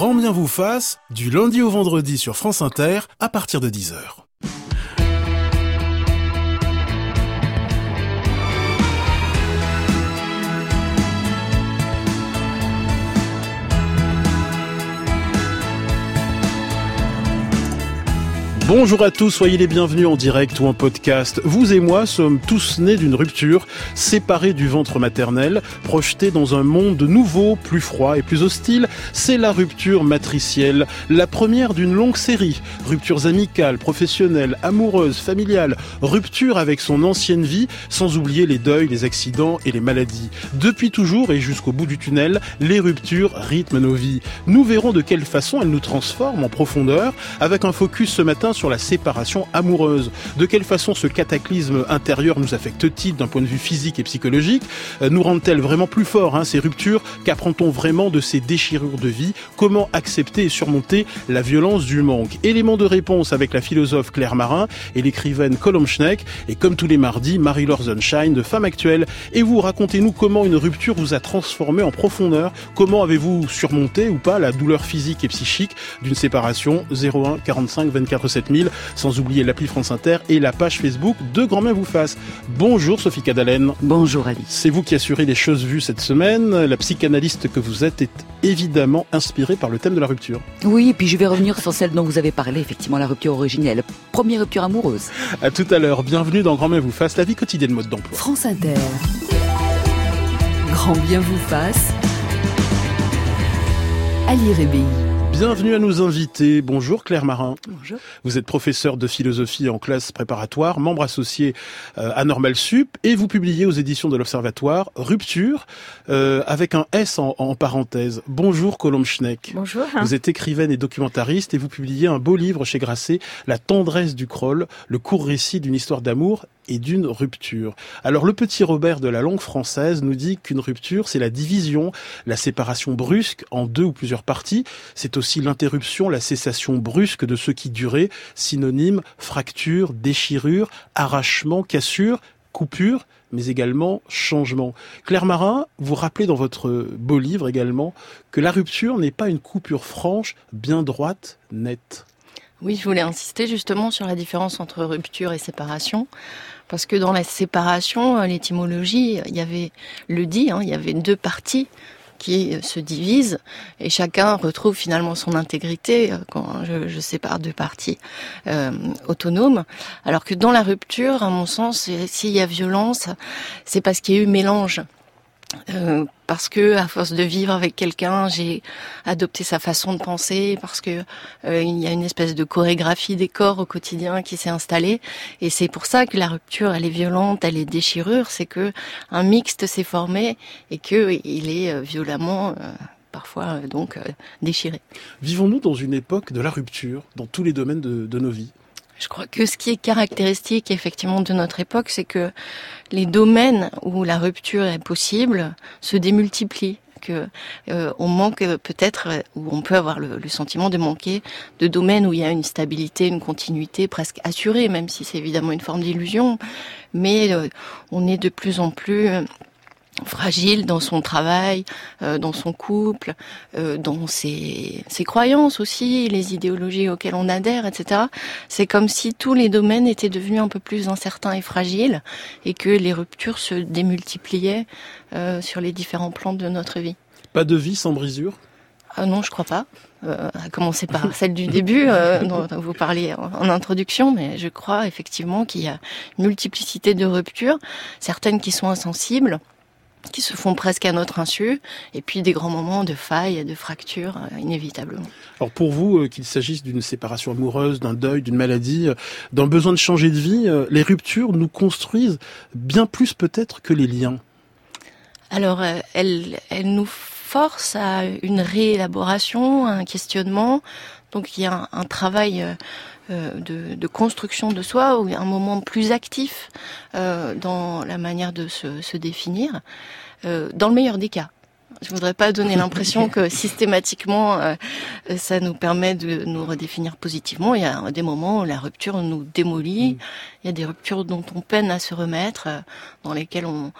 Grand bien vous fasse, du lundi au vendredi sur France Inter, à partir de 10h. Bonjour à tous, soyez les bienvenus en direct ou en podcast. Vous et moi sommes tous nés d'une rupture, séparés du ventre maternel, projetés dans un monde nouveau, plus froid et plus hostile. C'est la rupture matricielle, la première d'une longue série. Ruptures amicales, professionnelles, amoureuses, familiales, rupture avec son ancienne vie, sans oublier les deuils, les accidents et les maladies. Depuis toujours et jusqu'au bout du tunnel, les ruptures rythment nos vies. Nous verrons de quelle façon elles nous transforment en profondeur, avec un focus ce matin la séparation amoureuse. De quelle façon ce cataclysme intérieur nous affecte-t-il d'un point de vue physique et psychologique? Euh, Nous rendent-elles vraiment plus forts, hein, ces ruptures? Qu'apprend-on vraiment de ces déchirures de vie? Comment accepter et surmonter la violence du manque? Élément de réponse avec la philosophe Claire Marin et l'écrivaine Colombe Schneck. Et comme tous les mardis, Marie-Laure Sunshine de Femme Actuelle. Et vous, racontez-nous comment une rupture vous a transformé en profondeur. Comment avez-vous surmonté ou pas la douleur physique et psychique d'une séparation? 01 45 24 7 sans oublier l'appli France Inter et la page Facebook de Grand Main vous fasse. Bonjour Sophie Cadalen. Bonjour Ali. C'est vous qui assurez les choses vues cette semaine. La psychanalyste que vous êtes est évidemment inspirée par le thème de la rupture. Oui, et puis je vais revenir sur celle dont vous avez parlé, effectivement, la rupture originelle. Première rupture amoureuse. À tout à l'heure. Bienvenue dans Grand Main vous fasse, la vie quotidienne mode d'emploi. France Inter. Grand bien vous fasse. Ali Rébéi. Bienvenue à nos invités. Bonjour Claire Marin. Bonjour. Vous êtes professeur de philosophie en classe préparatoire, membre associé euh, à Normal Sup et vous publiez aux éditions de l'Observatoire Rupture euh, avec un S en, en parenthèse. Bonjour Colombe Schneck. Bonjour. Vous êtes écrivaine et documentariste et vous publiez un beau livre chez Grasset, La tendresse du Kroll, le court récit d'une histoire d'amour et d'une rupture. Alors le petit Robert de la langue française nous dit qu'une rupture, c'est la division, la séparation brusque en deux ou plusieurs parties. C'est aussi l'interruption, la cessation brusque de ce qui durait, synonyme fracture, déchirure, arrachement, cassure, coupure mais également changement. Claire Marin, vous rappelez dans votre beau livre également que la rupture n'est pas une coupure franche, bien droite, nette. Oui, je voulais insister justement sur la différence entre rupture et séparation. Parce que dans la séparation, l'étymologie, il y avait le dit, hein, il y avait deux parties qui se divisent et chacun retrouve finalement son intégrité quand je, je sépare deux parties euh, autonomes. Alors que dans la rupture, à mon sens, s'il y a violence, c'est parce qu'il y a eu mélange. Euh, parce que à force de vivre avec quelqu'un, j'ai adopté sa façon de penser, parce que euh, il y a une espèce de chorégraphie des corps au quotidien qui s'est installée, et c'est pour ça que la rupture, elle est violente, elle est déchirure, c'est que un mixte s'est formé et que il est euh, violemment parfois donc déchiré. Vivons-nous dans une époque de la rupture dans tous les domaines de, de nos vies? Je crois que ce qui est caractéristique effectivement de notre époque, c'est que les domaines où la rupture est possible se démultiplient que euh, on manque peut-être ou on peut avoir le, sentiment de manquer de domaines où il y a une stabilité, une continuité presque assurée, même si c'est évidemment une forme d'illusion. Mais euh, on est de plus en plus fragile dans son travail, euh, dans son couple, euh, dans ses, ses, croyances aussi, les idéologies auxquelles on adhère, etc. C'est comme si tous les domaines étaient devenus un peu plus incertains et fragiles et que les ruptures se démultipliaient euh, sur les différents plans de notre vie. Pas de vie sans brisure? Ah non, je crois pas. Euh, à commencer par celle du début euh, dont vous parliez en, en, introduction, mais je crois effectivement qu'il y a une multiplicité de ruptures, certaines qui sont insensibles, qui se font presque à notre insu, et puis des grands moments de faille, de fracture, euh, inévitablement. Alors pour vous, euh, qu'il s'agisse d'une séparation amoureuse, d'un deuil, d'une maladie, euh, d'un besoin de changer de vie, les ruptures nous construisent bien plus peut-être que les liens. Alors elles, elles nous forcent à une réélaboration, à un questionnement. Donc il y a un, un travail de, de, construction de soi ou un moment plus actif euh, dans la manière de se, se définir, euh, dans le meilleur des cas. Je voudrais pas donner l'impression que systématiquement euh, ça nous permet de nous redéfinir positivement. Il y a des moments où la rupture nous démolit. Il y a des ruptures dont on peine à se remettre, dans lesquelles on,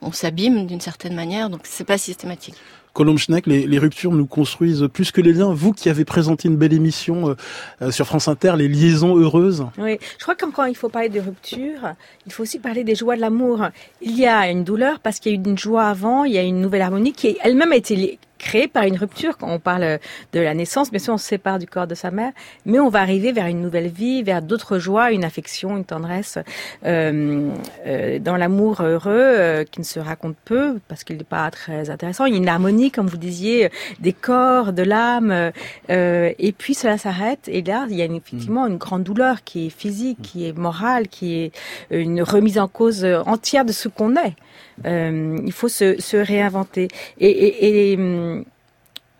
on s'abîme d'une certaine manière. Donc c'est pas systématique. Colombe Schneck, les, les, ruptures nous construisent plus que les liens. Vous qui avez présenté une belle émission euh, euh, sur France Inter, les liaisons heureuses. Oui, je crois que quand il faut parler de rupture, il faut aussi parler des joies de l'amour. Il y a une douleur parce qu'il y a eu une joie avant, il y a une nouvelle harmonie qui elle-même a été créé par une rupture. Quand on parle de la naissance, bien sûr, on se sépare du corps de sa mère, mais on va arriver vers une nouvelle vie, vers d'autres joies, une affection, une tendresse, euh, euh, dans l'amour heureux euh, qui ne se raconte peu parce qu'il n'est pas très intéressant. Il y a une harmonie, comme vous disiez, des corps, de l'âme, euh, et puis cela s'arrête. Et là, il y a effectivement une grande douleur qui est physique, qui est morale, qui est une remise en cause entière de ce qu'on est. Euh, il faut se, se réinventer. Et, et, et hum,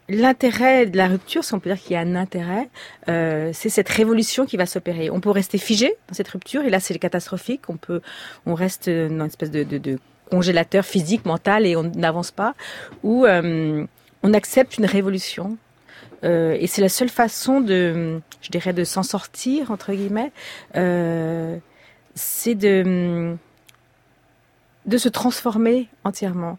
l'intérêt de la rupture, si on peut dire qu'il y a un intérêt, euh, c'est cette révolution qui va s'opérer. On peut rester figé dans cette rupture, et là c'est catastrophique. On peut, on reste dans une espèce de, congélateur physique, mental, et on n'avance pas. Ou euh, on accepte une révolution. Euh, et c'est la seule façon de, je dirais, de s'en sortir entre guillemets. Euh, c'est de de se transformer entièrement.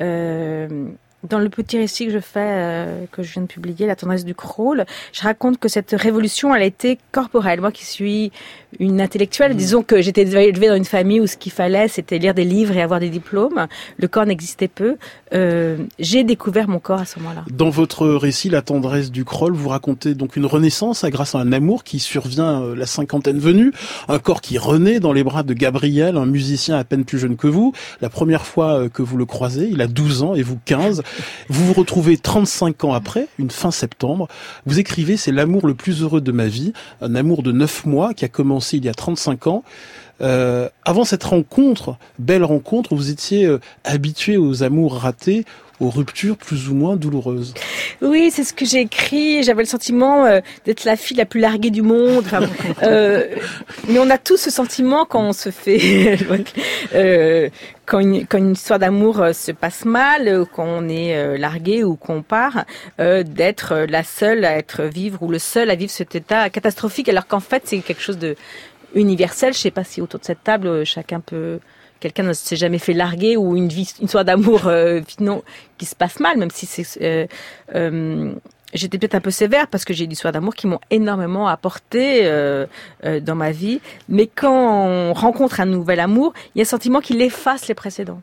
Euh, dans le petit récit que je fais, euh, que je viens de publier, La tendresse du crawl, je raconte que cette révolution, elle a été corporelle. Moi qui suis une intellectuelle, mmh. disons que j'étais élevée dans une famille où ce qu'il fallait, c'était lire des livres et avoir des diplômes. Le corps n'existait peu. Euh, j'ai découvert mon corps à ce moment-là. Dans votre récit, La tendresse du crawl, vous racontez donc une renaissance grâce à un amour qui survient euh, la cinquantaine venue, un corps qui renaît dans les bras de Gabriel, un musicien à peine plus jeune que vous. La première fois euh, que vous le croisez, il a 12 ans et vous 15. Vous vous retrouvez 35 ans après, une fin septembre. Vous écrivez, c'est l'amour le plus heureux de ma vie, un amour de 9 mois qui a commencé il y a 35 ans. Euh, avant cette rencontre, belle rencontre, vous étiez euh, habitué aux amours ratés, aux ruptures plus ou moins douloureuses. Oui, c'est ce que j'ai écrit. J'avais le sentiment euh, d'être la fille la plus larguée du monde. euh, mais on a tous ce sentiment quand on se fait, euh, quand, une, quand, une, histoire d'amour se passe mal, quand on est largué ou qu'on part, d'être la seule à être vivre ou le seul à vivre cet état catastrophique, alors qu'en fait c'est quelque chose de universel. Je sais pas si autour de cette table chacun peut quelqu'un ne s'est jamais fait larguer ou une vie, une histoire d'amour euh, qui se passe mal, même si c'est euh, euh, J'étais peut-être un peu sévère parce que j'ai des histoires d'amour qui m'ont énormément apporté euh, dans ma vie. Mais quand on rencontre un nouvel amour, il y a un sentiment qui efface les précédents.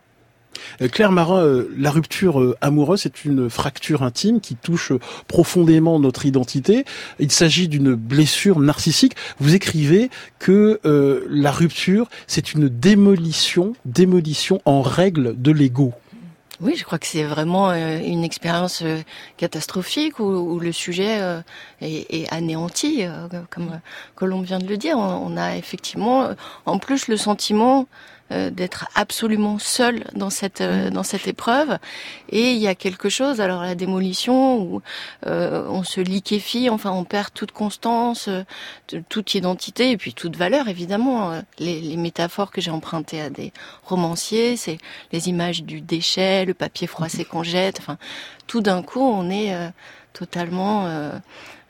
Euh, Claire Marin, euh, la rupture euh, amoureuse est une fracture intime qui touche profondément notre identité. Il s'agit d'une blessure narcissique. Vous écrivez que la rupture, c'est une démolition, démolition en règle de l'ego. Oui, je crois que c'est vraiment une expérience catastrophique où, le sujet est, anéanti, comme Colombe vient de le dire. On a effectivement, en plus, le sentiment euh, d'être absolument seul dans cette euh, mm. dans cette épreuve. Et il y a quelque chose alors la démolition où euh, on se liquéfie enfin on perd toute constance toute identité et puis toute valeur évidemment les, les métaphores que j'ai empruntées à des romanciers c'est les images du déchet le papier froissé qu'on jette enfin tout d'un coup on est totalement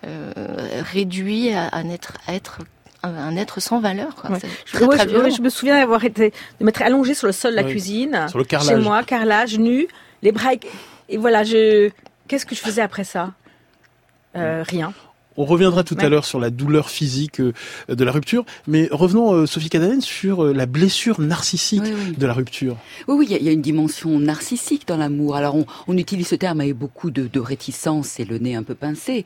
réduit à, à, être, à être un être sans valeur. Quoi. Je, me souviens d'avoir été de m'être allongée sur le sol de la cuisine, sur le chez moi, carrelage, nu, les bras et voilà. Je qu'est-ce que je faisais après ça? Euh, Rien. On reviendra tout à l'heure sur la douleur physique euh, de la rupture, mais revenons, euh, Sophie Cadalen, sur euh, la blessure narcissique de la rupture. Oui, oui, il y, a une dimension narcissique dans l'amour. Alors, on, utilise ce terme avec beaucoup de, réticence et le nez un peu pincé.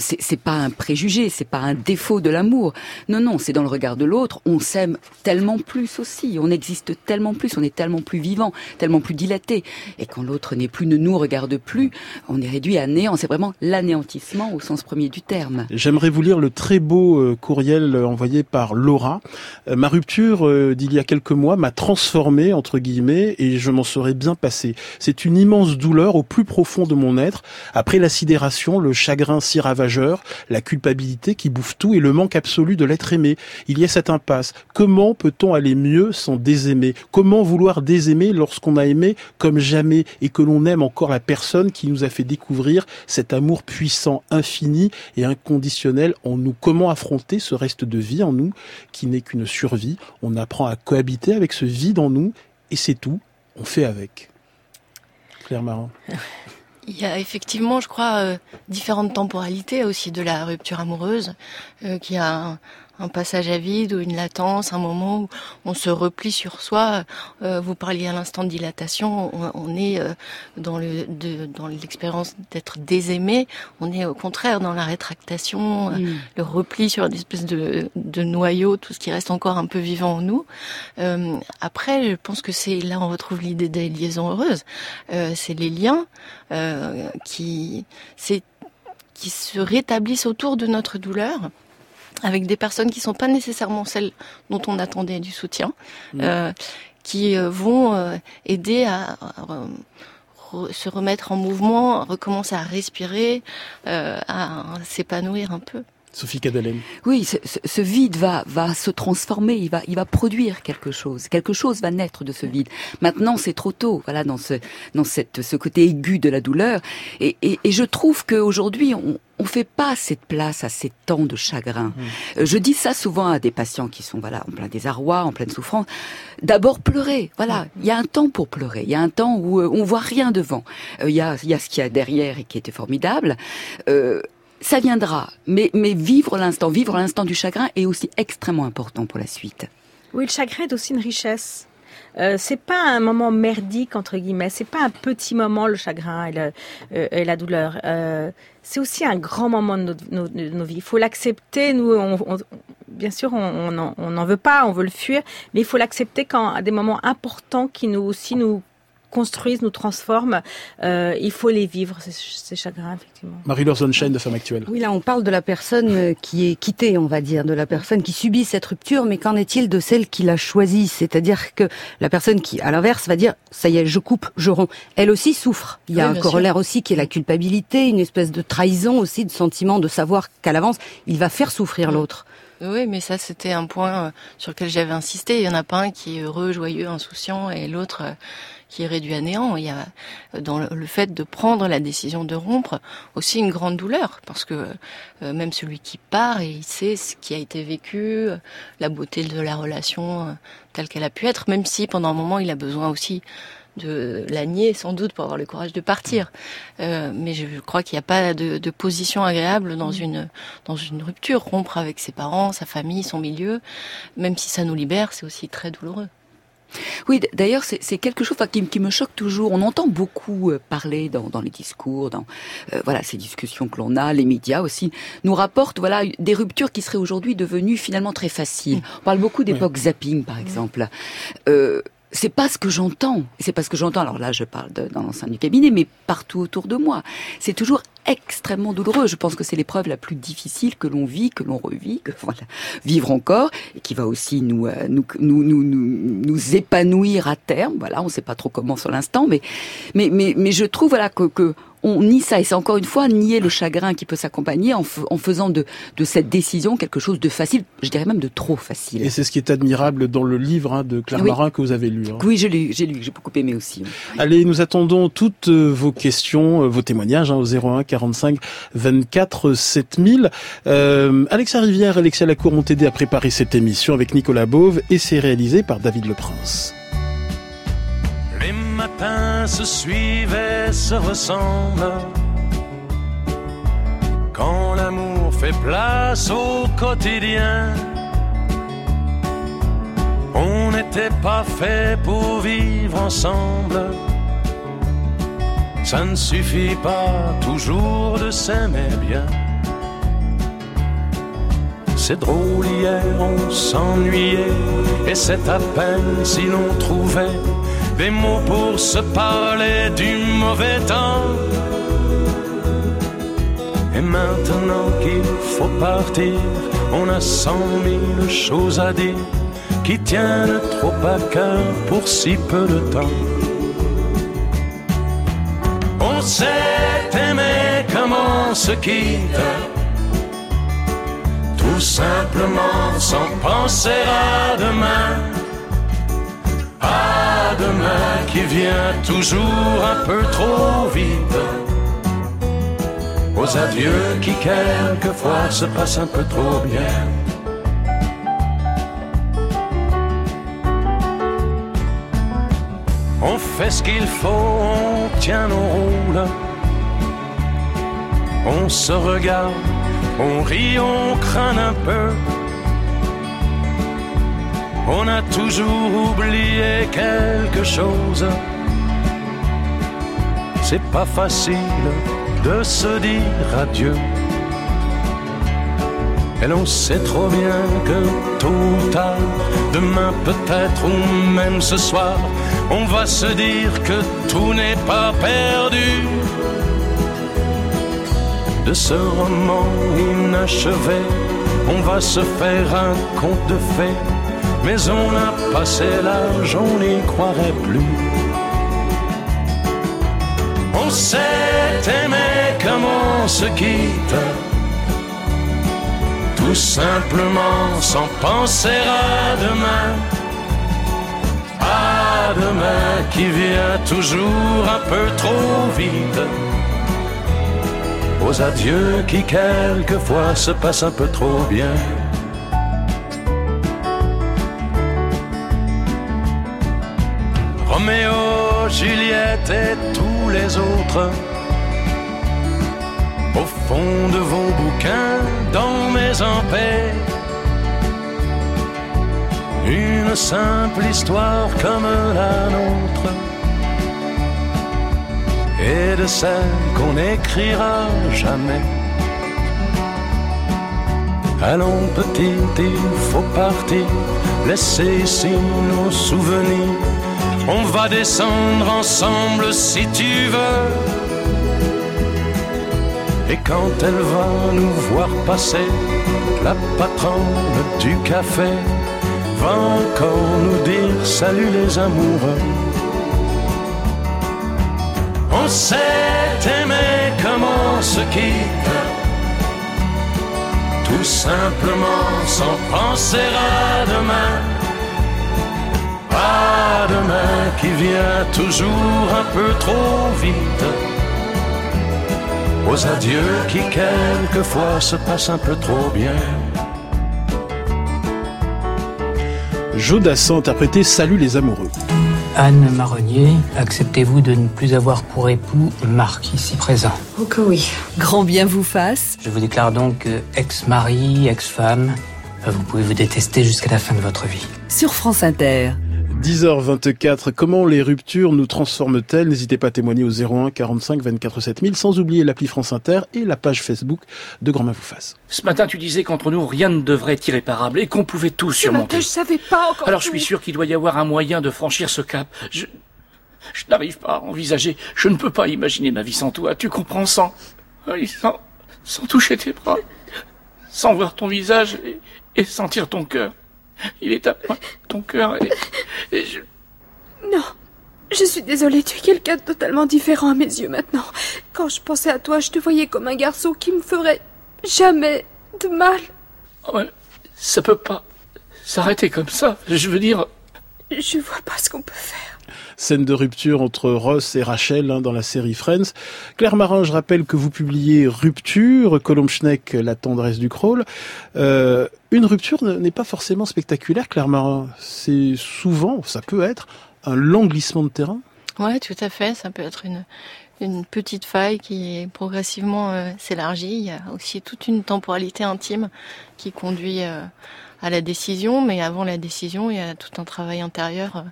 c'est pas un préjugé, c'est pas un défaut de l'amour. Non, non, c'est dans le regard de l'autre. On s'aime tellement plus aussi. On existe tellement plus. On est tellement plus vivant, tellement plus dilaté. Et quand l'autre n'est plus, ne nous regarde plus, on est réduit à néant. C'est vraiment l'anéantissement au sens premier du terme. J'aimerais vous lire le très beau euh, courriel euh, envoyé par Laura. Euh, ma rupture d'il y a quelques mois m'a transformé, entre guillemets, et je m'en serais bien passé. C'est une immense douleur au plus profond de mon être. Après la sidération, le chagrin si ravageur, la culpabilité qui bouffe tout et le manque absolu de l'être aimé. Il y a cette impasse. Comment peut-on aller mieux sans désaimer? Comment vouloir désaimer lorsqu'on a aimé comme jamais et que l'on aime encore la personne qui nous a fait découvrir cet amour puissant, infini et conditionnel en nous. Comment affronter ce reste de vie en nous qui n'est qu'une survie On apprend à cohabiter avec ce vide en nous et c'est tout. On fait avec. Claire Marin. Il y a effectivement, je crois, euh, différentes temporalités aussi de la rupture amoureuse, euh, qui a un passage à vide ou une latence, un moment où on se replie sur soi. Euh, vous parliez à l'instant de dilatation, on, est euh, dans le dans l'expérience d'être désaimé. On est au contraire dans la rétractation, euh, mm. le repli sur une espèce de, de noyau, tout ce qui reste encore un peu vivant en nous. après, je pense que c'est là on retrouve l'idée des liaisons heureuses. c'est les liens qui c'est qui se rétablissent autour de notre douleur avec des personnes qui sont pas nécessairement celles dont on attendait du soutien, mmh. euh, qui euh, vont euh, aider à, se remettre en mouvement, recommencer à respirer, à s'épanouir un peu. Sophie Cadalem. Oui, ce, vide va va se transformer, il va il va produire quelque chose. Quelque chose va naître de ce vide. Maintenant, c'est trop tôt. Voilà, dans ce dans cette ce côté aigu de la douleur. Et, et, et je trouve qu'aujourd'hui, on, on fait pas cette place à ces temps de chagrin. Mmh. Euh, je dis ça souvent à des patients qui sont voilà en plein désarroi, en pleine souffrance. D'abord pleurer. Voilà, il y a un temps pour pleurer. Il y a un temps où euh, on voit rien devant. Euh, il y a y a ce qu'il y a derrière et qui était formidable. Euh, ça viendra, mais, mais vivre l'instant, vivre l'instant du chagrin est aussi extrêmement important pour la suite. Oui, le chagrin est aussi une richesse. Euh, c'est pas un moment merdique entre guillemets, c'est pas un petit moment le chagrin et, euh, la douleur. Euh, c'est aussi un grand moment de nos, vies. Il faut l'accepter. Nous, bien sûr, on n'en veut pas, on veut le fuir, mais il faut l'accepter quand à des moments importants qui nous aussi nous construisent, nous transforment. Euh, il faut les vivre, ces, chagrins, effectivement. Marie-Laure de Femme Actuelle. Oui, là, on parle de la personne euh, qui est quittée, on va dire, de la personne qui subit cette rupture, mais qu'en est-il de celle qui l'a choisie? C'est-à-dire que la personne qui, à l'inverse, va dire, ça y est, je coupe, je romps. Elle aussi souffre. Il y a un corollaire aussi qui est la culpabilité, une espèce de trahison aussi, de sentiment de savoir qu'à l'avance, il va faire souffrir l'autre. Oui, mais ça, c'était un point euh, sur lequel j'avais insisté. Il y en a pas un qui est heureux, joyeux, insouciant, et l'autre qui est réduit à néant. Il y a dans le fait de prendre la décision de rompre aussi une grande douleur parce que euh, même celui qui part, il sait ce qui a été vécu, la beauté de la relation euh, telle qu'elle a pu être, même si pendant un moment il a besoin aussi de la nier sans doute pour avoir le courage de partir. Euh, mais je crois qu'il n'y a pas de, de, position agréable dans une dans une rupture. Rompre avec ses parents, sa famille, son milieu, même si ça nous libère, c'est aussi très douloureux. Oui, d'ailleurs, c'est quelque chose qui, qui, me choque toujours. On entend beaucoup euh, parler dans, dans les discours, dans euh, voilà ces discussions que l'on a, les médias aussi nous rapportent voilà des ruptures qui seraient aujourd'hui devenues finalement très faciles. On parle beaucoup d'époque zapping, par exemple. Euh, c'est pas ce que j'entends. C'est pas ce que j'entends. Alors là, je parle de, dans l'enceinte du cabinet, mais partout autour de moi. C'est toujours extrêmement douloureux. Je pense que c'est l'épreuve la plus difficile que l'on vit, que l'on revit, que voilà, vivre encore, et qui va aussi nous, euh, nous, nous, nous, nous, épanouir à terme. Voilà, on sait pas trop comment sur l'instant, mais, mais, mais, mais je trouve voilà que, que on nie ça. Et c'est encore une fois nier le chagrin qui peut s'accompagner en, faisant de, cette décision quelque chose de facile, je dirais même de trop facile. Et c'est ce qui est admirable dans le livre hein, de Claire Marin que vous avez lu. Hein. Oui, j'ai lu, j'ai lu, j'ai beaucoup aimé aussi. Allez, nous attendons toutes euh, vos questions, euh, vos témoignages hein, au 01 45 24 7000. Euh, Alexa Rivière et Alexia Lacour ont aidé à préparer cette émission avec Nicolas Bove et c'est réalisé par David Le Prince se suivent et se ressemblent. Quand l'amour fait place au quotidien, on n'était pas fait pour vivre ensemble. Ça ne suffit pas toujours de s'aimer bien. C'est drôle, hier on s'ennuyait, et c'est à peine si l'on trouvait des mots pour se parler du mauvais temps. Et maintenant qu'il faut partir, on a cent mille choses à dire qui tiennent trop à cœur pour si peu de temps. On s'est aimé comme on se quitte, tout simplement sans penser à demain demain qui vient toujours un peu trop vite. Aux adieux qui quelquefois se passent un peu trop bien. On fait ce qu'il faut, on tient nos rôles. On se regarde, on rit, on craint un peu. On a toujours oublié quelque chose. C'est pas facile de se dire adieu. Et l'on sait trop bien que tôt ou tard, demain peut-être ou même ce soir, on va se dire que tout n'est pas perdu. De ce roman inachevé, on va se faire un conte de fées, mais on a passé l'âge, on n'y croirait plus. On s'est aimé comme on se quitte tout simplement sans penser à demain. À demain qui vient toujours un peu trop vite. Aux adieux qui quelquefois se passent un peu trop bien. Et tous les autres au fond de vos bouquins, dans mes paix. Une simple histoire comme la nôtre, et de celle qu'on n'écrira jamais. Allons petit, il faut partir, laisser ici nos souvenirs. On va descendre ensemble si tu veux et quand elle va nous voir passer, la patronne du café va encore nous dire salut les amoureux. On s'est aimé comme on se quitte, tout simplement sans penser à demain. À demain qui vient toujours un peu trop vite aux adieux qui quelquefois se passent un peu trop bien. Jodassin interprété Salut les amoureux. Anne Marronnier, acceptez-vous de ne plus avoir pour époux Marc ici présent? Oh que oui. Grand bien vous fasse. Je vous déclare donc ex-mari, ex-femme. Vous pouvez vous détester jusqu'à la fin de votre vie. Sur France Inter. 10h24, comment les ruptures nous transforment-elles? N'hésitez pas à témoigner au 01 45 24 7000, sans oublier l'appli France Inter et la page Facebook de Grand Main vous fasse. Ce matin, tu disais qu'entre nous, rien ne devrait être irréparable et qu'on pouvait tout surmonter. je savais pas encore. Alors je suis sûr qu'il doit y avoir un moyen de franchir ce cap. Je, je n'arrive pas à envisager, je ne peux pas imaginer ma vie sans toi. Tu comprends sans, sans, sans toucher tes bras, sans voir ton visage et, et sentir ton cœur. Il est à moi, ton cœur, et, je... Non, je suis désolée, tu es quelqu'un de totalement différent à mes yeux maintenant. Quand je pensais à toi, je te voyais comme un garçon qui me ferait jamais de mal. Oh, ça peut pas s'arrêter comme ça. Je veux dire... Je vois pas ce qu'on peut faire scène de rupture entre Ross et Rachel hein, dans la série Friends. Claire Marin, je rappelle que vous publiez Rupture, Colomb Schneck, La tendresse du crawl. Euh, une rupture n'est pas forcément spectaculaire, Claire Marin. C'est souvent, ça peut être, un long glissement de terrain. Ouais, tout à fait. Ça peut être une, une petite faille qui progressivement euh, s'élargit. Il y a aussi toute une temporalité intime qui conduit euh, à la décision, mais avant la décision, il y a tout un travail intérieur euh,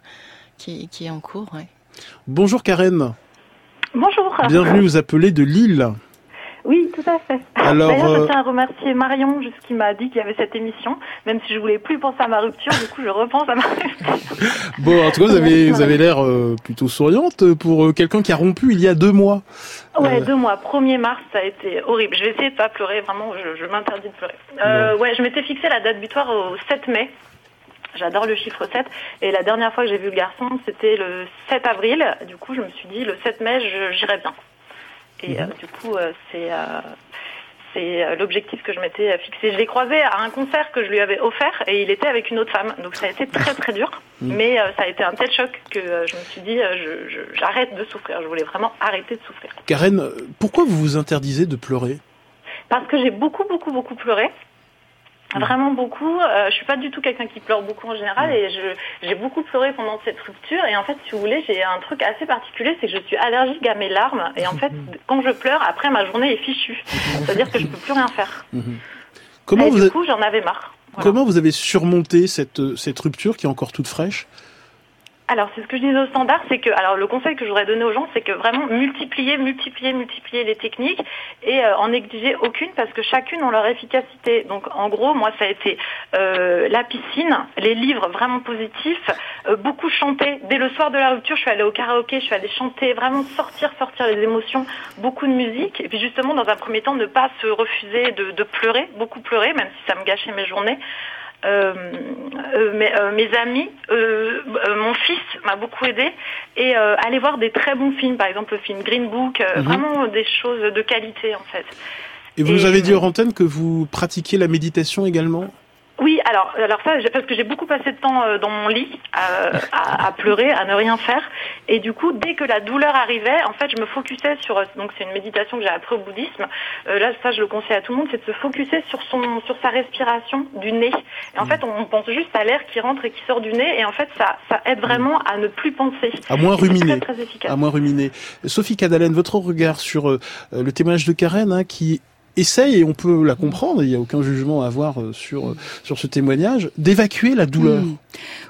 qui, est en cours. Bonjour Karen. Bonjour. Bienvenue vous appeler de Lille. Oui, tout à fait. Alors, D'ailleurs, je euh, tiens à remercier Marion, qui m'a dit qu'il y avait cette émission, même si je voulais plus penser à ma rupture, du coup, je repense à ma rupture. bon, en tout cas, vous avez, vous avez l'air euh, plutôt souriante pour euh, quelqu'un qui a rompu il y a deux mois. Ouais, deux mois. 1er mars, ça a été horrible. Je vais essayer de pas pleurer, vraiment, je, je m'interdis de pleurer. ouais, je m'étais fixé la date butoir au 7 mai. J'adore le chiffre 7. Et la dernière fois que j'ai vu le garçon, c'était le 7 avril. Du coup, je me suis dit, le 7 mai, j'irai bien. Et euh, mhm. du coup, euh, c'est euh, c'est l'objectif que je m'étais fixé. Je l'ai croisé à un concert que je lui avais offert et il était avec une autre femme. Donc ça a été très très dur. Mhm. Mais ça a été un tel choc que je me suis dit, j'arrête de souffrir. Je voulais vraiment arrêter de souffrir. Karen, pourquoi vous vous interdisez de pleurer? Parce que j'ai beaucoup beaucoup beaucoup pleuré. Vraiment beaucoup. Euh, je suis pas du tout quelqu'un qui pleure beaucoup en général et je j'ai beaucoup pleuré pendant cette rupture. Et en fait, si vous voulez, j'ai un truc assez particulier, c'est que je suis allergique à mes larmes. Et en fait, quand je pleure, après ma journée est fichue. C'est-à-dire que je peux plus rien faire. Comment et vous du coup, j'en avais marre. Voilà. Comment vous avez surmonté cette, euh, cette rupture qui est encore toute fraîche? Alors, c'est ce que je disais au standard, c'est que, alors le conseil que je voudrais donner aux gens, c'est que vraiment multiplier, multiplier, multiplier les techniques et euh, en négliger aucune parce que chacune ont leur efficacité. Donc, en gros, moi, ça a été euh, la piscine, les livres vraiment positifs, euh, beaucoup chanter. Dès le soir de la rupture, je suis allée au karaoké, je suis allée chanter, vraiment sortir, sortir les émotions, beaucoup de musique. Et puis justement, dans un premier temps, ne pas se refuser de, de pleurer, beaucoup pleurer, même si ça me gâchait mes journées. Euh, euh, mes, euh, mes amis, euh, mon fils m'a beaucoup aidé et aller voir des très bons films, par exemple le film Green Book, Mhm. vraiment des choses de qualité en fait. Et vous Et- nous avez dit hors antenne que vous pratiquiez la méditation également? Oui, alors, alors ça, parce que j'ai beaucoup passé de temps euh, dans mon lit à, à- à pleurer, à ne rien faire, et du coup, dès que la douleur arrivait, en fait, je me focusais sur, euh, donc c'est une méditation que j'ai appris au bouddhisme. Euh, là, ça, je le conseille à tout le monde, c'est de se focuser sur son, sur sa respiration du nez. Et en fait, on, on pense juste à l'air qui rentre et qui sort du nez, et en fait, ça, ça aide vraiment à ne plus penser. À moins ruminer. Très, très efficace. À moins ruminer. Sophie Cadalen, votre regard sur euh, le témoignage de Karen hein, qui essaye, et on peut la comprendre, il n'y a aucun jugement à avoir euh, sur, euh, sur ce témoignage, d'évacuer la douleur. Hmm.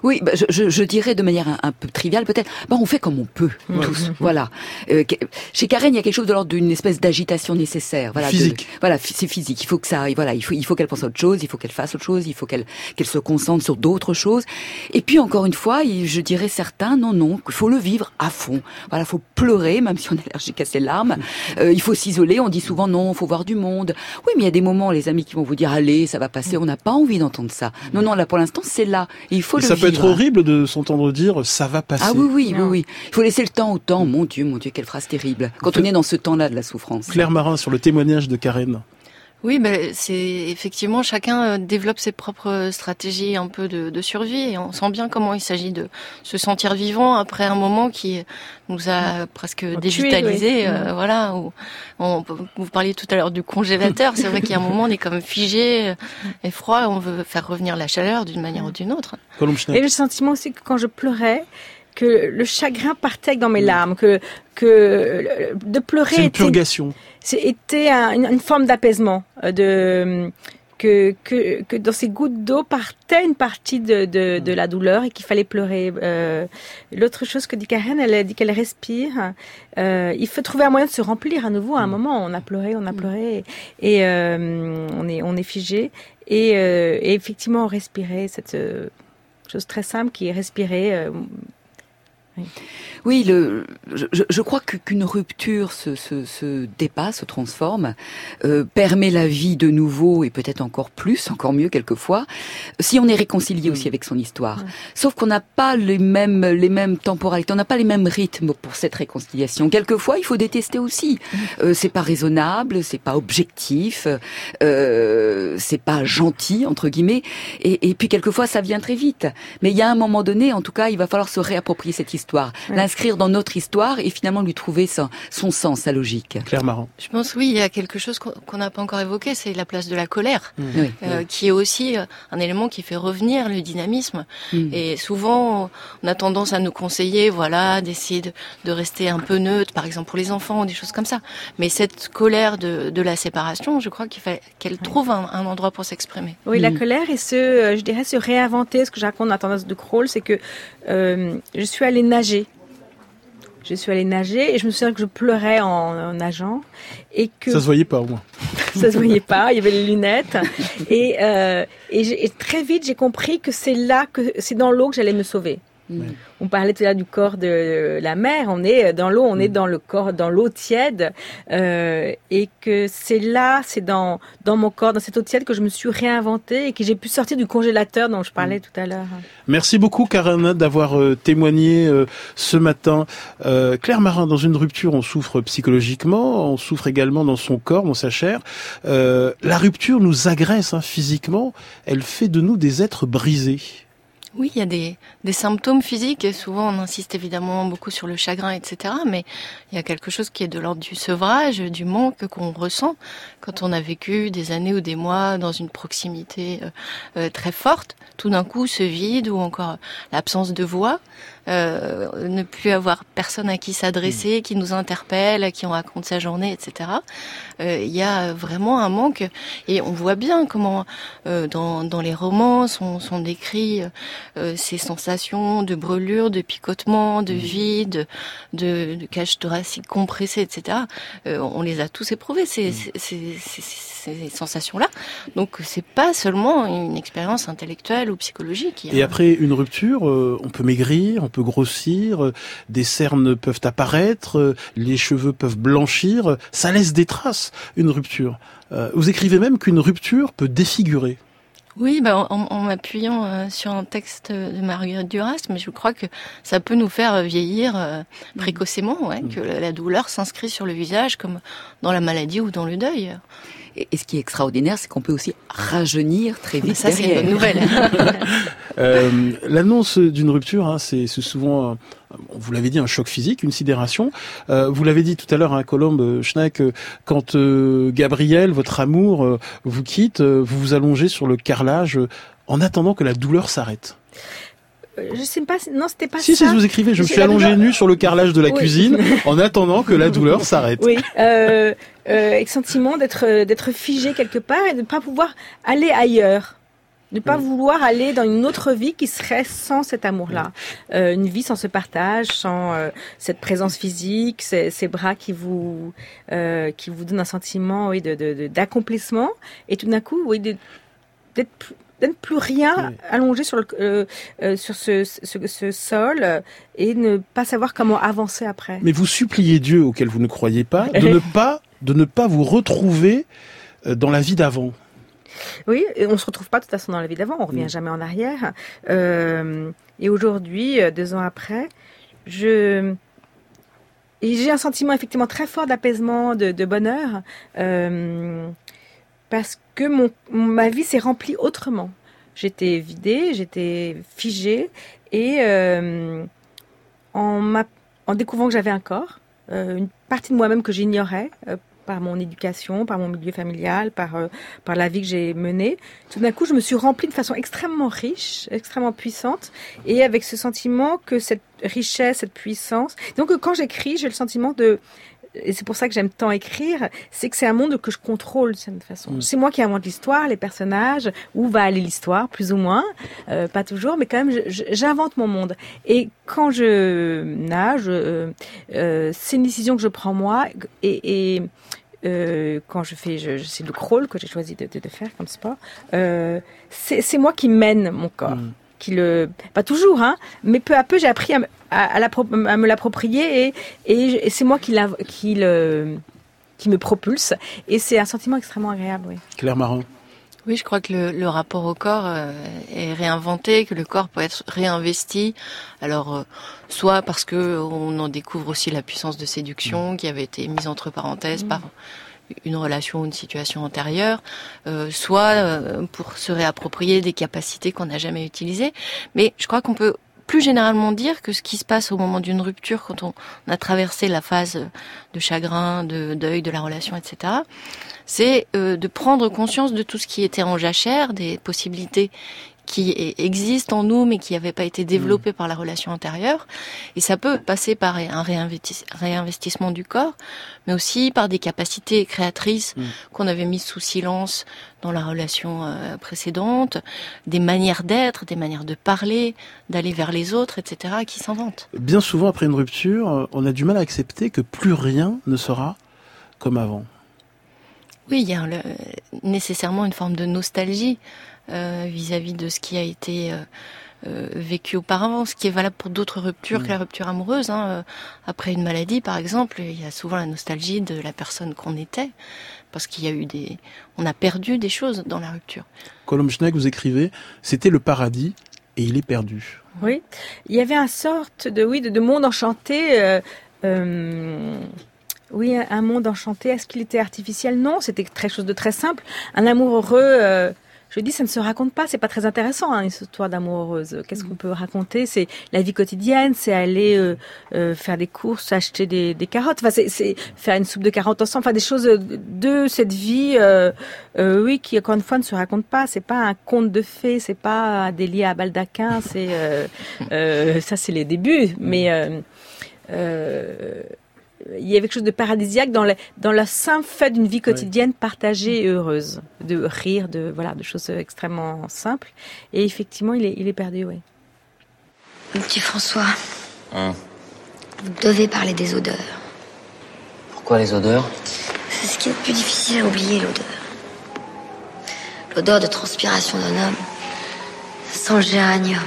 Oui, bah, je, je, je dirais de manière un, un peu triviale peut-être. Bah, on fait comme on peut tous. Voilà. Euh, chez Karen, il y a quelque chose de l'ordre d'une espèce d'agitation nécessaire. Voilà. de- Physique. voilà, c'est physique. Il faut que ça, voilà, il faut, il faut qu'elle pense à autre chose, il faut qu'elle fasse autre chose, il faut qu'elle, qu'elle se concentre sur d'autres choses. Et puis encore une fois, il- je dirais certains, non, non, qu'il faut le vivre à fond. Voilà, faut pleurer, même si on est allergique à ses larmes. Euh, il faut s'isoler. On dit souvent non, faut voir du monde. Oui, mais il y a des moments, les amis qui vont vous dire allez, ça va passer. On n'a pas envie d'entendre ça. Non, non, là pour l'instant, c'est là. Et il faut Et le ça peut être horrible de s'entendre dire ça va passer. Ah oui, oui, oui, oui. Il faut laisser le temps au temps. Mon Dieu, mon Dieu, quelle phrase terrible. Quand on est dans ce temps-là de la souffrance. Claire Marin sur le témoignage de Karen. Oui, ben c'est effectivement chacun euh, développe ses propres stratégies un peu de, de survie et on sent bien comment il s'agit de se sentir vivant après un moment qui nous a presque tué, dévitalisé. oui. euh, voilà, où on, vous parliez tout à l'heure du congélateur. C'est vrai qu'il y a un moment on est comme figé euh, et froid. On veut faire revenir la chaleur d'une manière ou d'une autre. Et le sentiment aussi que quand je pleurais, que le chagrin partait dans mes larmes, que que de pleurer C'est une était, purgation. C'était un- une, une forme d'apaisement, euh, de que, que que dans ces gouttes d'eau partait une partie de de, de la douleur et qu'il fallait pleurer. Euh, L'autre chose que dit Karen, elle dit qu'elle respire. Euh, il faut trouver un moyen de se remplir à nouveau. À un moment, on a pleuré, on a pleuré, et euh, on est on est figé. Et, euh, et effectivement, respirer cette euh, chose très simple qui est respirer. Oui, le, je, crois qu'une rupture se, se, se dépasse, se transforme, euh, permet la vie de nouveau et peut-être encore plus, encore mieux quelquefois, si on est réconcilié aussi avec son histoire. Sauf qu'on n'a pas les mêmes les mêmes temporalités, on n'a pas les mêmes rythmes pour cette réconciliation. Quelquefois, il faut détester aussi. Euh, c'est pas raisonnable, c'est pas objectif, euh, c'est pas gentil entre guillemets. Et, et puis quelquefois, ça vient très vite. Mais il y a un moment donné, en tout cas, il va falloir se réapproprier cette histoire, Ouais. l'inscrire dans notre histoire et finalement lui trouver son, son sens, sa logique. Claire Marin. Je pense oui, il y a quelque chose qu'on n'a pas encore évoqué, c'est la place de la colère, Mmh. Oui. euh, qui est aussi euh, un élément qui fait revenir le dynamisme. Mmh. Et souvent, on a tendance à nous conseiller, voilà, d'essayer de, de rester un peu neutre, par exemple pour les enfants, ou des choses comme ça. Mais cette colère de, de la séparation, je crois qu'il fallait qu'elle trouve un, un endroit pour s'exprimer. Oui, la colère et ce, euh, je dirais, se réinventer. Ce que je raconte dans la tendance de Kroll, c'est que euh, je suis allée nager. Je suis allée nager et je me souviens que je pleurais en, en nageant et que Ça se voyait pas au moins. ça se voyait pas, il y avait les lunettes et, euh, et, et très vite j'ai compris que c'est là que c'est dans l'eau que j'allais me sauver. On parlait tout à l'heure du corps de la mer, on est dans l'eau, on est dans le corps, dans l'eau tiède, euh, et que c'est là, c'est dans dans mon corps, dans cette eau tiède que je me suis réinventée et que j'ai pu sortir du congélateur dont je parlais tout à l'heure. Merci beaucoup Karen d'avoir euh, témoigné euh, ce matin. Claire Marin, dans une rupture, on souffre psychologiquement, on souffre également dans son corps, dans sa chair. La rupture nous agresse hein, physiquement, elle fait de nous des êtres brisés. Oui, il y a des, symptômes physiques. Et souvent, on insiste évidemment beaucoup sur le chagrin, etc. Mais il y a quelque chose qui est de l'ordre du sevrage, du manque qu'on ressent quand on a vécu des années ou des mois dans une proximité euh, euh, très forte. Tout d'un coup, ce vide ou encore l'absence de voix, euh, ne plus avoir personne à qui s'adresser, mm. qui nous interpelle, qui on raconte sa journée, etc. Il y a vraiment un manque. Et on voit bien comment dans, dans les romans sont, sont décrits euh, ces sensations de brûlure, de picotement, de mmh. vide, de, de cage thoracique compressée, etc. Euh, on les a tous éprouvés ces, mmh. ces, ces, ces sensations-là. Donc c'est pas seulement une expérience intellectuelle ou psychologique. Et après une rupture, euh, on peut maigrir, on peut grossir, des cernes peuvent apparaître, les cheveux peuvent blanchir. Ça laisse des traces, une rupture. vous écrivez même qu'une rupture peut défigurer. Oui, bah, en, m'appuyant euh, sur un texte de Marguerite Duras, mais je crois que ça peut nous faire vieillir euh, précocement, ouais, que la, douleur s'inscrit sur le visage comme dans la maladie ou dans le deuil. Et, ce qui est extraordinaire, c'est qu'on peut aussi rajeunir très vite. Ça, c'est une bonne nouvelle. euh, L'annonce d'une rupture, hein, c'est souvent, vous l'avez dit, un choc physique, une sidération. Euh, vous l'avez dit tout à l'heure, hein, Colombe Schneck, euh, quand euh, Gabriel, votre amour, euh, vous quitte, vous vous allongez sur le carrelage en attendant que la douleur s'arrête. Je sais pas, non, c'était pas si, ça. Si, vous écrivez, je me suis allongé nu sur le carrelage de la cuisine en attendant que la douleur s'arrête. Oui, euh, euh, sentiment d'être d'être figé quelque part et de ne pas pouvoir aller ailleurs. Ne pas vouloir aller dans une autre vie qui serait sans cet amour-là. Euh, une vie sans ce partage, sans euh, cette présence physique, ces, ces bras qui vous euh, qui vous donnent un sentiment oui, de d'accomplissement. Et tout d'un coup, oui, d'être ne plus rien allongé sur, le, euh, euh, sur ce, ce, ce, sol et ne pas savoir comment avancer après. Mais vous suppliez Dieu auquel vous ne croyez pas de ne pas de ne pas vous retrouver euh, dans la vie d'avant. Oui, et on se retrouve pas de toute façon dans la vie d'avant, on revient mm. jamais en arrière. Euh, et aujourd'hui, deux ans après, je j'ai un sentiment effectivement très fort d'apaisement, de, de, bonheur, euh, parce que mon, ma vie s'est remplie autrement. J'étais vidée, j'étais figée, et euh, en, en découvrant que j'avais un corps, euh, une partie de moi-même que j'ignorais euh, par mon éducation, par mon milieu familial, par, par la vie que j'ai menée, tout d'un coup, je me suis remplie de façon extrêmement riche, extrêmement puissante, et avec ce sentiment que cette richesse, cette puissance. Donc, quand j'écris, j'ai le sentiment de et c'est pour ça que j'aime tant écrire, c'est que c'est un monde que je contrôle de cette façon. Mm. C'est moi qui invente l'histoire, les personnages, où va aller l'histoire, plus ou moins, euh, pas toujours, mais quand même, j'invente mon monde. Et quand je nage, euh, euh, c'est une décision que je prends moi, et, et euh, quand je fais, je, c'est le crawl que j'ai choisi de, de, de, faire comme sport. Euh, c'est moi qui mène mon corps. Mm qui le, pas toujours, hein, mais peu à peu j'ai appris à, à, à, me l'approprier et, et, c'est moi qui, la, qui, le, qui me propulse et c'est un sentiment extrêmement agréable. Oui. Claire Marin. Oui, je crois que le, le rapport au corps euh, est réinventé, que le corps peut être réinvesti. Alors, euh, soit parce que on en découvre aussi la puissance de séduction qui avait été mise entre parenthèses mmh. par une relation ou une situation antérieure, euh, soit euh, pour se réapproprier des capacités qu'on n'a jamais utilisées. Mais je crois qu'on peut plus généralement dire que ce qui se passe au moment d'une rupture, quand on a traversé la phase de chagrin, de deuil de la relation, etc., c'est euh, de prendre conscience de tout ce qui était en jachère, des possibilités qui existent en nous mais qui n'avaient pas été développés mmh. par la relation antérieure. Et ça peut passer par un réinvestissement du corps, mais aussi par des capacités créatrices mmh. qu'on avait mises sous silence dans la relation euh, précédente, des manières d'être, des manières de parler, d'aller vers les autres, etc., qui s'inventent. Bien souvent, après une rupture, euh, on a du mal à accepter que plus rien ne sera comme avant. Oui, il y a nécessairement une forme de nostalgie. Euh, vis-à-vis de ce qui a été euh, euh, vécu auparavant, ce qui est valable pour d'autres ruptures mm. que la rupture amoureuse. Hein. Après une maladie, par exemple, il y a souvent la nostalgie de la personne qu'on était, parce qu'il y a eu des, on a perdu des choses dans la rupture. Colomb Schneck, vous écrivez, c'était le paradis et il est perdu. Oui, il y avait un sorte de, oui, de, monde enchanté. Euh, euh, oui, un monde enchanté. Est-ce qu'il était artificiel? Non, c'était très chose de très simple. Un amour heureux. Euh, je dis, ça ne se raconte pas. C'est pas très intéressant, hein, une histoire d'amour heureuse. Qu'est-ce qu'on peut raconter? C'est la vie quotidienne, c'est aller euh, euh, faire des courses, acheter des, des carottes. Enfin, c'est faire une soupe de carottes ensemble. Enfin, des choses de cette vie, euh, euh, oui, qui encore une fois ne se raconte pas. C'est pas un conte de fées, c'est pas des liens à baldaquin. C'est euh, ça, c'est les débuts, mais il y avait quelque chose de paradisiaque dans, le, dans la simple fait d'une vie quotidienne partagée et heureuse, de rire, de voilà, de choses extrêmement simples. Et effectivement, il est, il est perdu, oui. Petit François, Hein? Vous devez parler des odeurs. Pourquoi les odeurs? C'est ce qui est le plus difficile à oublier, l'odeur. L'odeur de transpiration d'un homme sans le géranium.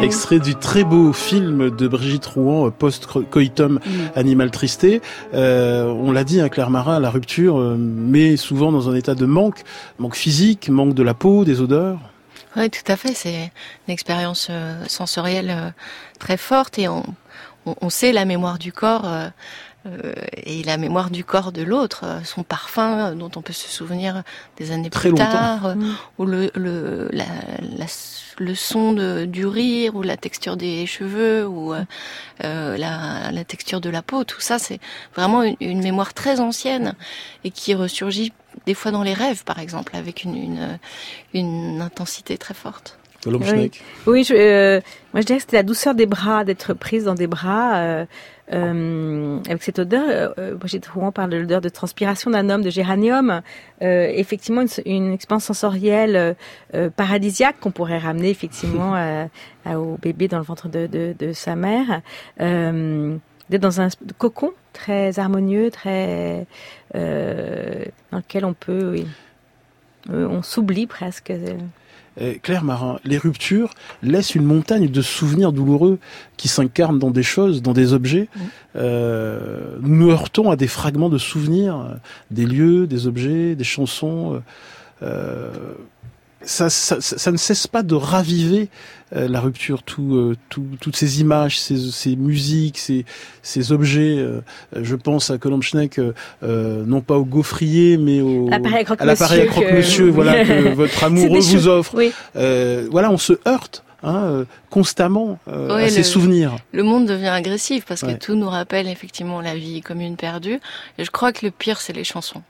Extrait du très beau film de Brigitte Rouen, Post-Coitum Animal Tristé. Euh, on l'a dit, hein, Claire Marin, la rupture euh, met souvent dans un état de manque, manque physique, manque de la peau, des odeurs. Oui, tout à fait. C'est une expérience euh, sensorielle euh, très forte et on, on, sait la mémoire du corps euh, euh, et la mémoire du corps de l'autre, euh, son parfum dont on peut se souvenir des années Très plus longtemps. tard, Mm. ou le, le, la, la, le son de, du rire, ou la texture des cheveux, ou euh, euh, la, la texture de la peau. Tout ça, c'est vraiment une, une mémoire très ancienne et qui ressurgit des fois dans les rêves, par exemple, avec une, une, une intensité très forte. Oui, oui je, euh, moi je dirais que c'était la douceur des bras, d'être prise dans des bras. Euh, euh, avec cette odeur, Brigitte Rouen parle de l'odeur de transpiration d'un homme, de géranium. Effectivement, une, une expérience sensorielle paradisiaque qu'on pourrait ramener effectivement au bébé dans le ventre de, de, de sa mère. D'être dans un cocon très harmonieux, très dans lequel on peut, oui, on s'oublie presque. Claire Marin, les ruptures laissent une montagne de souvenirs douloureux qui s'incarnent dans des choses, dans des objets. Mmh. Euh, nous heurtons à des fragments de souvenirs, des lieux, des objets, des chansons. Euh, ça, ça, ça, ne cesse pas de raviver euh, la rupture, tout, euh, tout, toutes ces images, ces, ces musiques, ces, ces objets. Euh, je pense à Colomb Schneck, euh, non pas au gaufrier, mais au, à l'appareil croque-monsieur, que... voilà, que votre amoureux vous offre. Oui. Euh, voilà, on se heurte. Hein, constamment ouais, à ces le, souvenirs. Le monde devient agressif parce Ouais. que tout nous rappelle effectivement la vie commune perdue. Et je crois que le pire, c'est les chansons.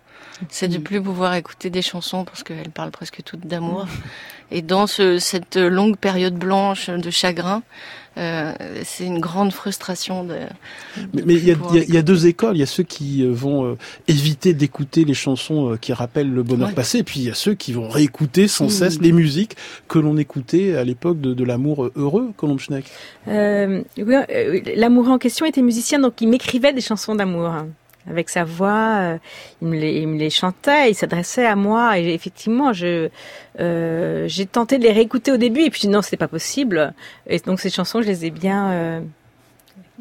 C'est de plus pouvoir écouter des chansons parce qu'elles parlent presque toutes d'amour. Et dans ce, cette longue période blanche de chagrin, euh, c'est une grande frustration de. Mais mais il y, a, y, a, y a deux écoles. Il y a ceux qui euh, vont euh, éviter d'écouter les chansons euh, qui rappellent le bonheur Ouais. passé, et puis il y a ceux qui vont réécouter sans cesse les musiques que l'on écoutait à l'époque de, de l'amour heureux, Colomb Schneck. Euh, oui, euh, L'amoureux en question était musicien, donc il m'écrivait des chansons d'amour. Avec sa voix, euh, il, me les, il me les chantait, il s'adressait à moi, et effectivement, je euh, j'ai tenté de les réécouter au début, et puis non, c'était pas possible. Et donc ces chansons, je les ai bien euh,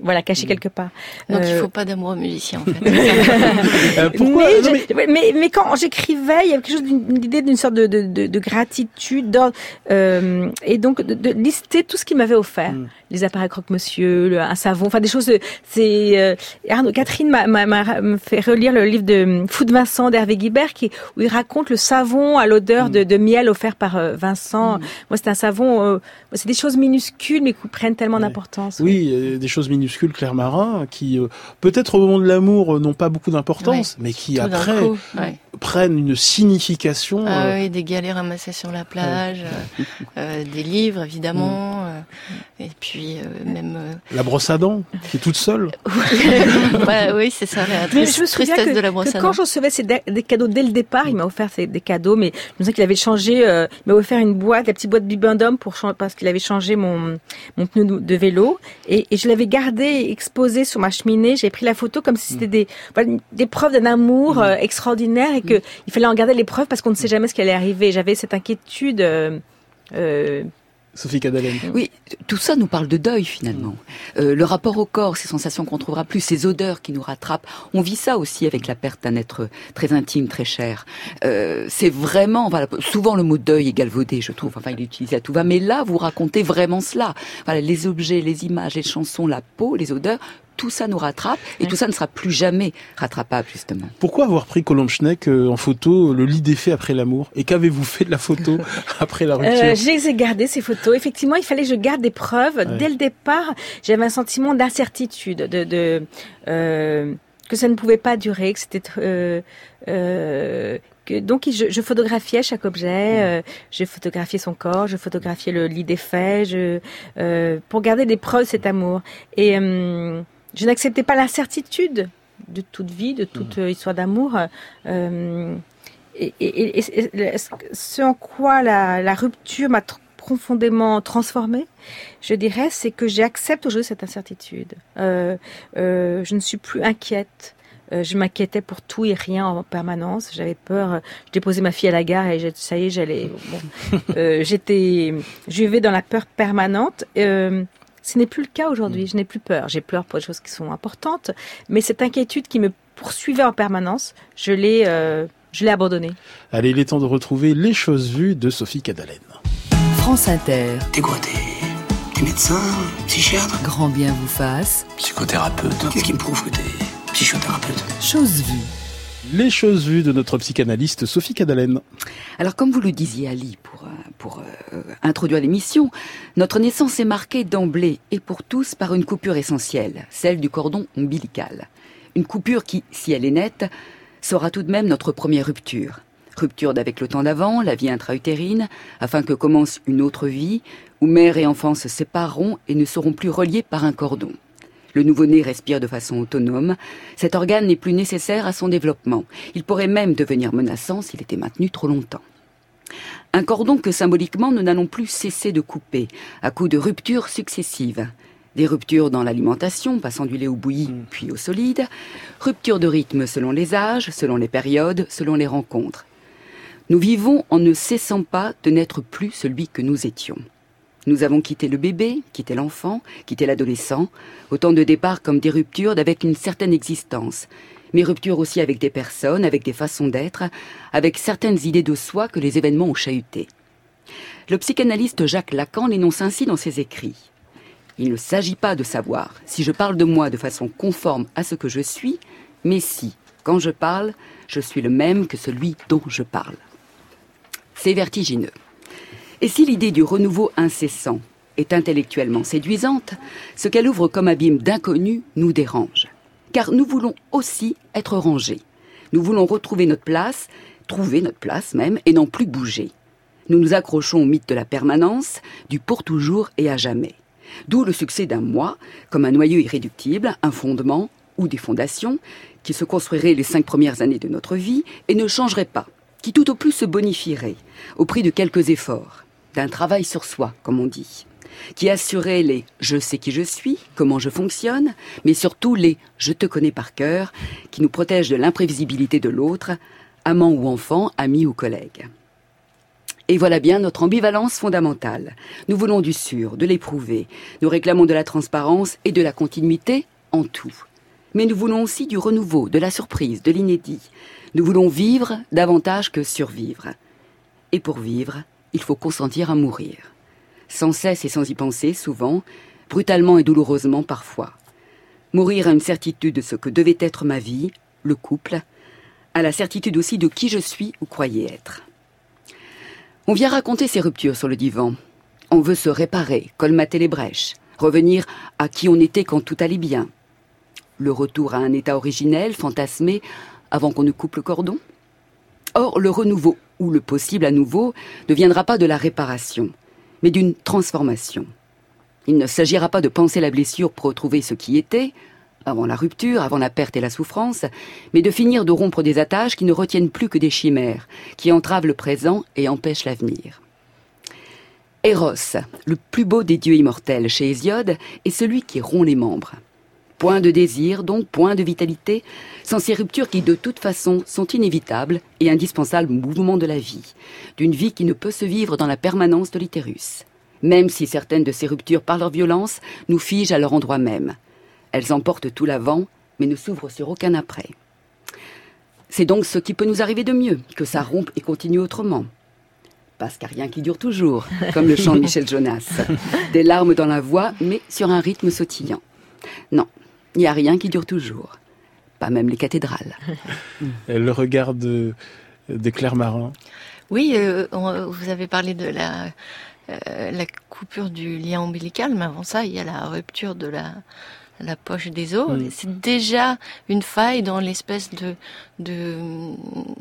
voilà, caché quelque part. Donc euh... il faut pas d'amoureux musicien en fait. euh, pourquoi mais, non, mais... mais, mais, quand j'écrivais, il y avait quelque chose d'une idée d'une sorte de, de, de, de gratitude, euh, et donc de, de, lister tout ce qu'il m'avait offert, mm. les appareils croque-monsieur, le, un savon, enfin des choses. C'est euh, Arnaud, Catherine m'a fait relire le livre de Fou de Vincent d'Hervé Guibert, qui où il raconte le savon à l'odeur mm. de, de, miel offert par euh, Vincent. Mm. Moi, c'est un savon. euh, c'est des choses minuscules, mais qui prennent tellement ouais. d'importance. Oui, oui. des choses minuscules minuscules Claire Marin qui euh, peut-être au moment de l'amour euh, n'ont pas beaucoup d'importance, ouais. mais qui Tout après coup, ouais. prennent une signification. Ah euh... oui, des galets ramassés sur la plage, des livres évidemment, mm. Et puis euh, même la brosse à dents qui est toute seule. ouais, oui, c'est ça la triste, je me tristesse que, de la brosse que à quand je recevais ces des cadeaux dès le départ, il m'a offert ces, des cadeaux, mais je me souviens qu'il avait changé, euh, il m'a offert une boîte, la petite boîte Bibendum pour parce qu'il avait changé mon mon pneu de vélo et, et je l'avais gardé exposé sur ma cheminée. J'ai pris la photo comme si c'était des voilà, des preuves d'un amour euh, extraordinaire et que mmh. il fallait en garder les preuves parce qu'on ne sait jamais ce qui allait arriver. J'avais cette inquiétude. Euh, Sophie. Oui, tout ça nous parle de deuil finalement. Euh, le rapport au corps, ces sensations qu'on trouvera plus, ces odeurs qui nous rattrapent. On vit ça aussi avec la perte d'un être très intime, très cher. Euh, c'est vraiment, voilà, souvent le mot deuil est galvaudé, je trouve. Enfin, il est utilisé à tout va. Mais là, vous racontez vraiment cela. Voilà, les objets, les images, les chansons, la peau, les odeurs tout ça nous rattrape et tout ça ne sera plus jamais rattrapable justement. Pourquoi avoir pris Colombe Schneck euh, en photo le lit des faits après l'amour Et qu'avez-vous fait de la photo après la rupture euh, Je les ai gardées ces photos. Effectivement, il fallait que je garde des preuves. Dès le départ, j'avais un sentiment d'incertitude, de, de euh, que ça ne pouvait pas durer, que c'était euh, euh, donc je, je, photographiais chaque objet, euh, j'ai photographié son corps, je photographiais le lit des faits, je, euh, pour garder des preuves de cet amour. Et euh, je n'acceptais pas l'incertitude de toute vie, de toute mmh. histoire d'amour. Euh, et, et, et, ce en quoi la, la rupture m'a profondément transformée, je dirais, c'est que j'accepte aujourd'hui cette incertitude. Euh, euh, je ne suis plus inquiète. Euh, je m'inquiétais pour tout et rien en permanence. J'avais peur. Je déposais ma fille à la gare et ça y est, j'allais. Bon, euh, j'étais, je vivais dans la peur permanente. Euh, ce n'est plus le cas aujourd'hui. Je n'ai plus peur. J'ai peur pour des choses qui sont importantes, mais cette inquiétude qui me poursuivait en permanence, je l'ai, euh, je l'ai abandonnée. Allez, il est temps de retrouver les choses vues de Sophie Cadalen. France Inter. T'es quoi, t'es, t'es médecin, psychiatre? Grand bien vous fasse. Psychothérapeute. Qu'est-ce qui me prouve que t'es psychothérapeute? Chose vue. Les choses vues de notre psychanalyste Sophie Cadalen. Alors, comme vous le disiez, Ali, pour, pour euh, introduire l'émission, notre naissance est marquée d'emblée et pour tous par une coupure essentielle, celle du cordon ombilical. Une coupure qui, si elle est nette, sera tout de même notre première rupture. Rupture d'avec le temps d'avant, la vie intra-utérine, afin que commence une autre vie, où mère et enfant se sépareront et ne seront plus reliés par un cordon. Le nouveau-né respire de façon autonome. Cet organe n'est plus nécessaire à son développement. Il pourrait même devenir menaçant s'il était maintenu trop longtemps. Un cordon que symboliquement nous n'allons plus cesser de couper, à coups de ruptures successives. Des ruptures dans l'alimentation, passant du lait au bouilli puis au solide. Ruptures de rythme selon les âges, selon les périodes, selon les rencontres. Nous vivons en ne cessant pas de n'être plus celui que nous étions. Nous avons quitté le bébé, quitté l'enfant, quitté l'adolescent, autant de départs comme des ruptures d'avec une certaine existence, mais ruptures aussi avec des personnes, avec des façons d'être, avec certaines idées de soi que les événements ont chahutées. Le psychanalyste Jacques Lacan l'énonce ainsi dans ses écrits. Il ne s'agit pas de savoir si je parle de moi de façon conforme à ce que je suis, mais si, quand je parle, je suis le même que celui dont je parle. C'est vertigineux. Et si l'idée du renouveau incessant est intellectuellement séduisante, ce qu'elle ouvre comme abîme d'inconnu nous dérange. Car nous voulons aussi être rangés. Nous voulons retrouver notre place, trouver notre place même, et n'en plus bouger. Nous nous accrochons au mythe de la permanence, du pour toujours et à jamais. D'où le succès d'un moi, comme un noyau irréductible, un fondement ou des fondations, qui se construiraient les cinq premières années de notre vie et ne changeraient pas, qui tout au plus se bonifierait au prix de quelques efforts, d'un travail sur soi, comme on dit, qui assurait les je sais qui je suis, comment je fonctionne, mais surtout les je te connais par cœur, qui nous protègent de l'imprévisibilité de l'autre, amant ou enfant, ami ou collègue. Et voilà bien notre ambivalence fondamentale. Nous voulons du sûr, de l'éprouver. Nous réclamons de la transparence et de la continuité en tout. Mais nous voulons aussi du renouveau, de la surprise, de l'inédit. Nous voulons vivre davantage que survivre. Et pour vivre, il faut consentir à mourir. Sans cesse et sans y penser, souvent, brutalement et douloureusement parfois. Mourir à une certitude de ce que devait être ma vie, le couple, à la certitude aussi de qui je suis ou croyais être. On vient raconter ces ruptures sur le divan. On veut se réparer, colmater les brèches, revenir à qui on était quand tout allait bien. Le retour à un état originel, fantasmé, avant qu'on ne coupe le cordon Or, le renouveau, ou le possible à nouveau, ne viendra pas de la réparation, mais d'une transformation. Il ne s'agira pas de penser la blessure pour retrouver ce qui était, avant la rupture, avant la perte et la souffrance, mais de finir de rompre des attaches qui ne retiennent plus que des chimères, qui entravent le présent et empêchent l'avenir. Eros, le plus beau des dieux immortels chez Hésiode, est celui qui rompt les membres. Point de désir, donc point de vitalité, sans ces ruptures qui de toute façon sont inévitables et indispensables au mouvement de la vie, d'une vie qui ne peut se vivre dans la permanence de l'utérus. Même si certaines de ces ruptures, par leur violence, nous figent à leur endroit même. Elles emportent tout l'avant, mais ne s'ouvrent sur aucun après. C'est donc ce qui peut nous arriver de mieux, que ça rompe et continue autrement. Parce qu'il n'y a rien qui dure toujours, comme le chant de Michel Jonas. Des larmes dans la voix, mais sur un rythme sautillant. Non, Il n'y a rien qui dure toujours. Pas même les cathédrales. Le regard de, de Claire Marin. Oui, euh, on- vous avez parlé de la, euh, la coupure du lien ombilical, mais avant ça, il y a la rupture de la, la poche des os. Mm. C'est déjà une faille dans l'espèce de, de,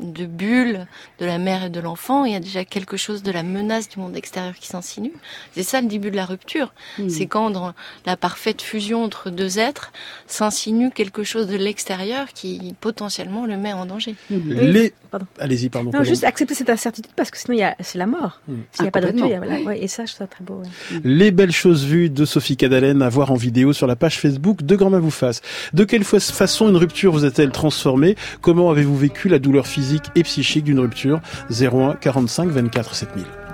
de bulle de la mère et de l'enfant. Il y a déjà quelque chose de la menace du monde extérieur qui s'insinue. C'est ça le début de la rupture. Mm. C'est quand dans la parfaite fusion entre deux êtres s'insinue quelque chose de l'extérieur qui potentiellement le met en danger. Les... Pardon. Allez-y, pardon. Non, juste accepter cette incertitude parce que sinon il y a- c'est la mort. Mm. S'il n'y a Ah, pas de rupture, voilà, ouais, et ça, je trouve ça très beau. ouais. Les belles choses vues de Sophie Cadalen à voir en vidéo sur la page Facebook de Grand vous fasse. De quelle fa- façon une rupture vous a-t-elle transformé Comment avez-vous vécu la douleur physique et psychique d'une rupture? 01 45 24 7000.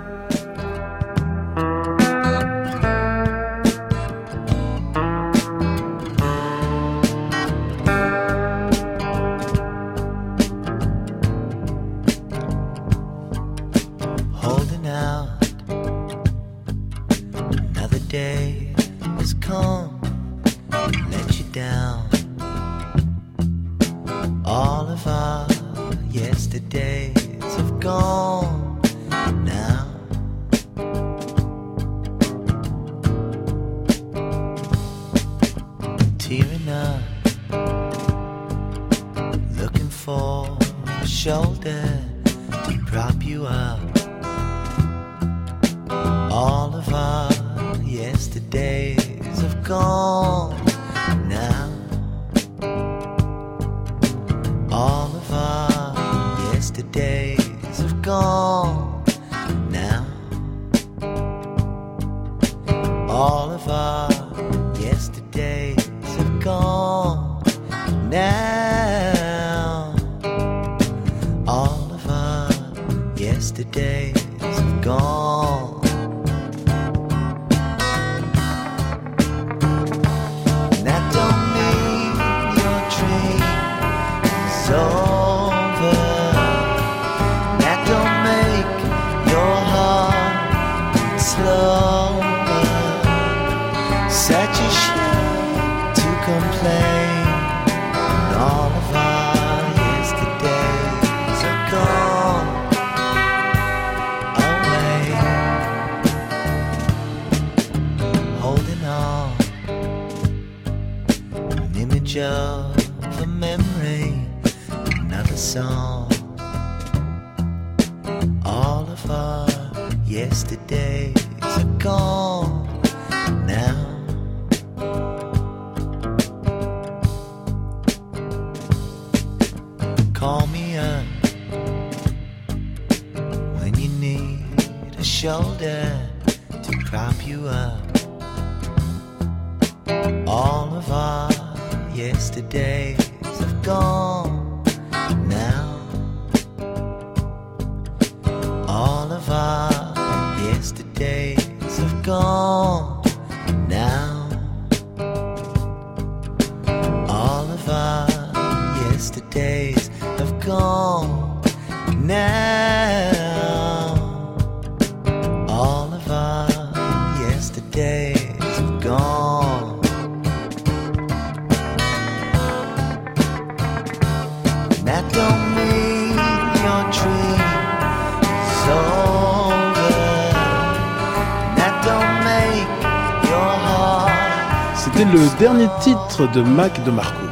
C'était le dernier titre de Mac de Marco.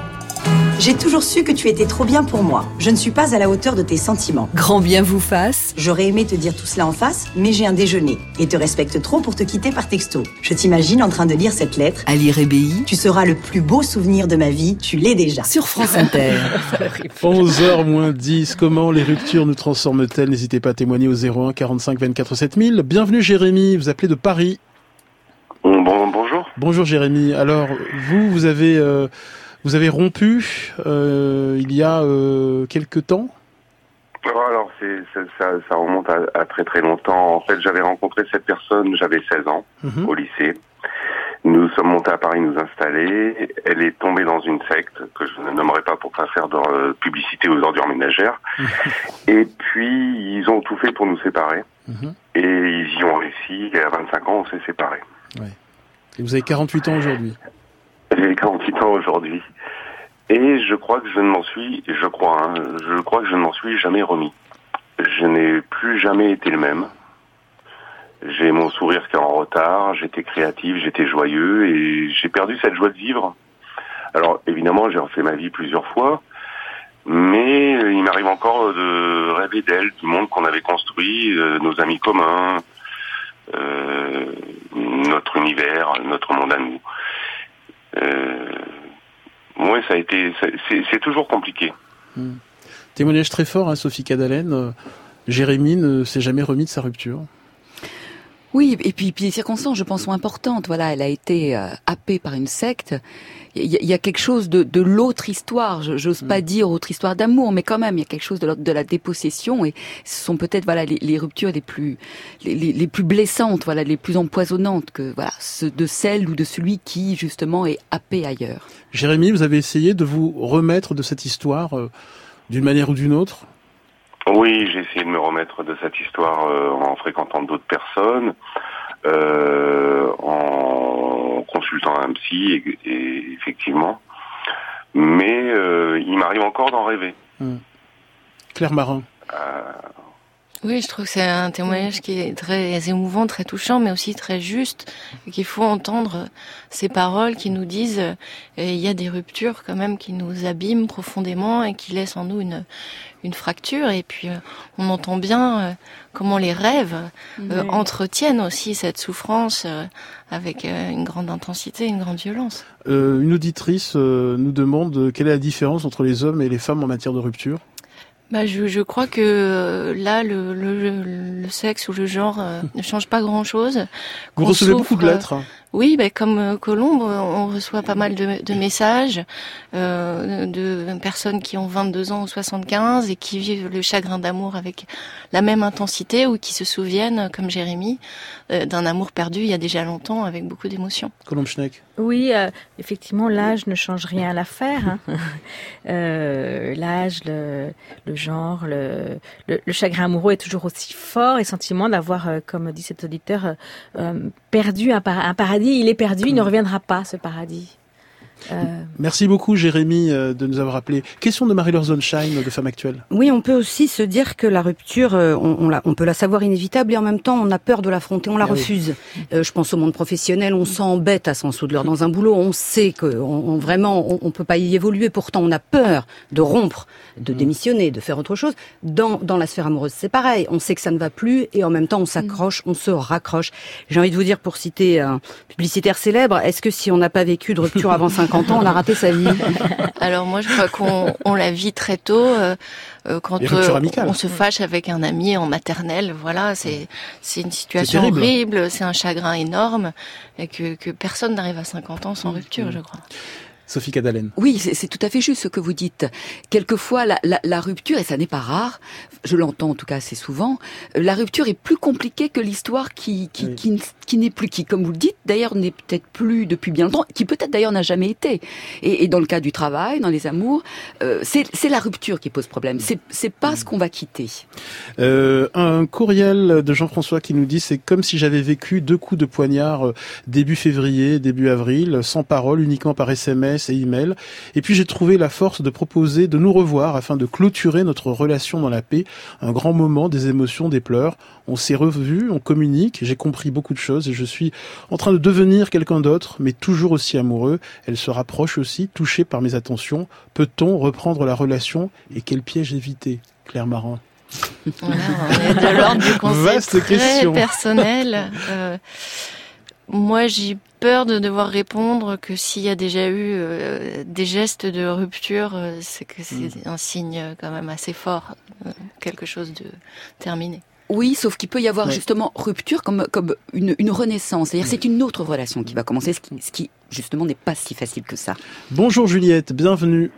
J'ai toujours su que tu étais trop bien pour moi. Je ne suis pas à la hauteur de tes sentiments. Grand bien vous fasse. J'aurais aimé te dire tout cela en face, mais j'ai un déjeuner et te respecte trop pour te quitter par texto. Je t'imagine en train de lire cette lettre. À lire. Tu seras le plus beau souvenir de ma vie, tu l'es déjà. Sur France Inter. 11h moins 10, comment les ruptures nous transforment-elles? N'hésitez pas à témoigner au 01 45 24 7000. Bienvenue Jérémy, vous appelez de Paris. Bon, bonjour. Jérémy. Alors vous, vous avez, euh, vous avez rompu euh, il y a euh, quelque temps? Alors, c'est, ça, ça, ça remonte à, à très très longtemps. En fait, j'avais rencontré cette personne, j'avais 16 ans, Mhm. au lycée. Nous sommes montés à Paris nous installer. Elle est tombée dans une secte que je ne nommerai pas pour pas faire de euh, publicité aux ordures ménagères. Et puis, ils ont tout fait pour nous séparer. Mhm. Et ils y ont réussi. Et à 25 ans, on s'est séparés. Et vous avez 48 ans aujourd'hui. J'ai J'ai 48 ans aujourd'hui. Et je crois que je ne m'en suis, je crois, hein, je crois que je ne m'en suis jamais remis. Je n'ai plus jamais été le même. J'ai mon sourire qui est en retard, j'étais créatif, j'étais joyeux et j'ai perdu cette joie de vivre. Alors évidemment, j'ai refait ma vie plusieurs fois, mais il m'arrive encore de rêver d'elle, du monde qu'on avait construit, euh, nos amis communs, notre univers, notre monde à nous. Euh, ouais, ça a été, c'est toujours compliqué. Témoignage très fort, hein, Sophie Cadalen. Euh, Jérémy ne s'est jamais remis de sa rupture. Oui, et puis, puis les circonstances, je pense, sont importantes. Voilà, elle a été euh, happée par une secte. Il y, y a quelque chose de, de l'autre histoire. Je- J'ose pas dire autre histoire d'amour, mais quand même, il y a quelque chose de, de la dépossession. Et ce sont peut-être voilà les, les ruptures les plus les, les- les plus blessantes, voilà les plus empoisonnantes que voilà ce- de celle ou de celui qui justement est happé ailleurs. Jérémy, vous avez essayé de vous remettre de cette histoire euh, d'une manière ou d'une autre? Oui, j'ai essayé de me remettre de cette histoire euh, en fréquentant d'autres personnes, euh, en consultant un psy, et, et effectivement. Mais euh, il m'arrive encore d'en rêver. Claire Marin. Oui, je trouve que c'est un témoignage qui est très émouvant, très touchant, mais aussi très juste, et qu'il faut entendre ces paroles qui nous disent euh, il y a des ruptures quand même qui nous abîment profondément et qui laissent en nous une, une fracture. Et puis euh, on entend bien euh, comment les rêves euh, Oui. entretiennent aussi cette souffrance euh, avec euh, une grande intensité, une grande violence. Euh, une auditrice euh, nous demande quelle est la différence entre les hommes et les femmes en matière de rupture? Bah, je, je crois que euh, là, le, le, le sexe ou le genre euh, ne change pas grand-chose. Vous recevez beaucoup de euh, lettres. Oui, ben comme Colombe, euh, on reçoit pas mal de, de messages euh, de personnes qui ont 22 ans ou 75 et qui vivent le chagrin d'amour avec la même intensité ou qui se souviennent, comme Jérémy, euh, d'un amour perdu il y a déjà longtemps avec beaucoup d'émotion. Colombe Schneck. Oui, euh, effectivement, l'âge ne change rien à l'affaire. hein. Euh, l'âge, le, le genre, le, le, le chagrin amoureux est toujours aussi fort et sentiment d'avoir, euh, comme dit cet auditeur, perdu un, par- un paradis. Il est perdu, il ne reviendra pas, ce paradis. Euh, Merci beaucoup Jérémy euh, de nous avoir appelé. Question de Marie-Laure Zonshine de Femme Actuelle. Oui, on peut aussi se dire que la rupture, euh, on, on, la- on peut la savoir inévitable et en même temps, on a peur de l'affronter, on la Ah oui. refuse. Euh, je pense au monde professionnel, on s'embête à s'en souder dans un boulot, on sait que on, on- vraiment, on, on peut pas y évoluer. Pourtant, on a peur de rompre, Mm. de démissionner, de faire autre chose. Dans, dans la sphère amoureuse, c'est pareil. On sait que ça ne va plus et en même temps, on s'accroche, on se raccroche. J'ai envie de vous dire, pour citer un publicitaire célèbre, est-ce que si on n'a pas vécu de rupture avant 50 ans, on a raté sa vie Alors moi, je crois qu'on on la vit très tôt. euh, euh, quand euh, on se fâche avec un ami en maternelle, voilà, c'est c'est une situation horrible, c'est un chagrin énorme et que, que personne n'arrive à 50 ans sans rupture, je crois. Sophie Cadalen. Oui, c'est tout à fait juste ce que vous dites. Quelquefois, la, la, la rupture, et ça n'est pas rare, je l'entends en tout cas assez souvent, euh, la rupture est plus compliquée que l'histoire qui, qui, qui, n- qui n'est plus, qui, comme vous le dites, d'ailleurs n'est peut-être plus depuis bien longtemps, qui peut-être d'ailleurs n'a jamais été. Et, et dans le cas du travail, dans les amours, euh, c'est la rupture qui pose problème. C'est pas ce qu'on va quitter. Euh, un courriel de Jean-François qui nous dit c'est comme si j'avais vécu deux coups de poignard début février, début avril, sans parole, uniquement par SMS et email. Et puis j'ai trouvé la force de proposer de nous revoir afin de clôturer notre relation dans la paix. Un grand moment, des émotions, des pleurs. On s'est revus, on communique, j'ai compris beaucoup de choses et je suis en train de devenir quelqu'un d'autre, mais toujours aussi amoureux. Elle se rapproche aussi, touchée par mes attentions. Peut-on reprendre la relation et quel piège éviter Claire Marin? Voilà, on est de l'ordre du concept Vaste très question. personnel. Euh, moi, j'ai peur de devoir répondre que s'il y a déjà eu euh, des gestes de rupture, euh, c'est que c'est un signe euh, quand même assez fort, euh, quelque chose de terminé. Oui, sauf qu'il peut y avoir justement rupture comme, comme une, une renaissance. C'est-à-dire c'est une autre relation qui va commencer, ce qui, ce qui justement n'est pas si facile que ça. Bonjour Juliette, bienvenue.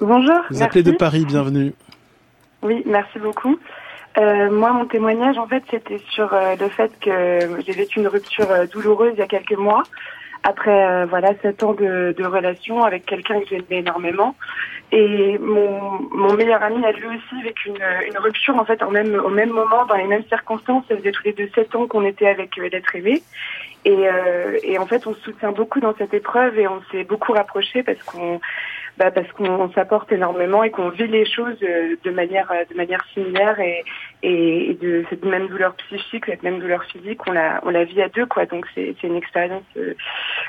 Bonjour. Vous appelez de merci. Paris, bienvenue. Oui, merci beaucoup. Euh, moi, mon témoignage, en fait, c'était sur euh, le fait que j'ai vécu une rupture euh, douloureuse il y a quelques mois, après euh, voilà sept ans de, de relation avec quelqu'un que j'aimais énormément. Et mon, mon meilleur ami a lui aussi vécu une, une rupture en fait en même, au même moment, dans les mêmes circonstances. Ça faisait tous les deux sept ans qu'on était avec euh, l'être aimé. Et, euh, et en fait, on se soutient beaucoup dans cette épreuve et on s'est beaucoup rapprochés parce qu'on bah parce qu'on s'apporte énormément et qu'on vit les choses euh, de manière euh, de manière similaire et, de cette même douleur psychique, cette même douleur physique, on la on la vit à deux quoi. Donc c'est une expérience euh,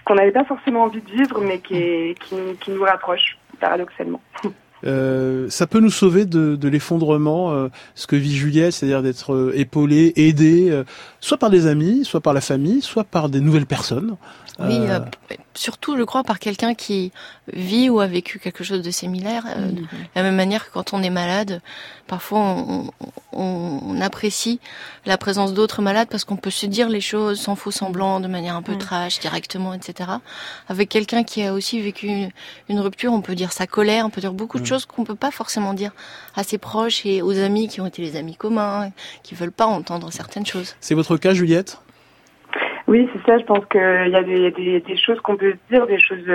qu'on n'avait pas forcément envie de vivre, mais qui est, qui, nous rapproche paradoxalement. Ça peut nous sauver de, l'effondrement, ce que vit Juliette, c'est-à-dire d'être euh, épaulé, aidé, soit par des amis, soit par la famille, soit par des nouvelles personnes. Oui, euh, surtout, je crois, par quelqu'un qui vit ou a vécu quelque chose de similaire. Euh, de la même manière que quand on est malade, parfois on, on, on apprécie la présence d'autres malades parce qu'on peut se dire les choses sans faux semblant, de manière un peu Mm. trash, directement, etc. Avec quelqu'un qui a aussi vécu une, une rupture, on peut dire sa colère, on peut dire beaucoup de choses qu'on peut pas forcément dire à ses proches et aux amis qui ont été les amis communs, qui veulent pas entendre certaines choses. C'est votre cas, Juliette? Oui, c'est ça. Je pense qu'il y a des, des, des choses qu'on peut se dire, des choses.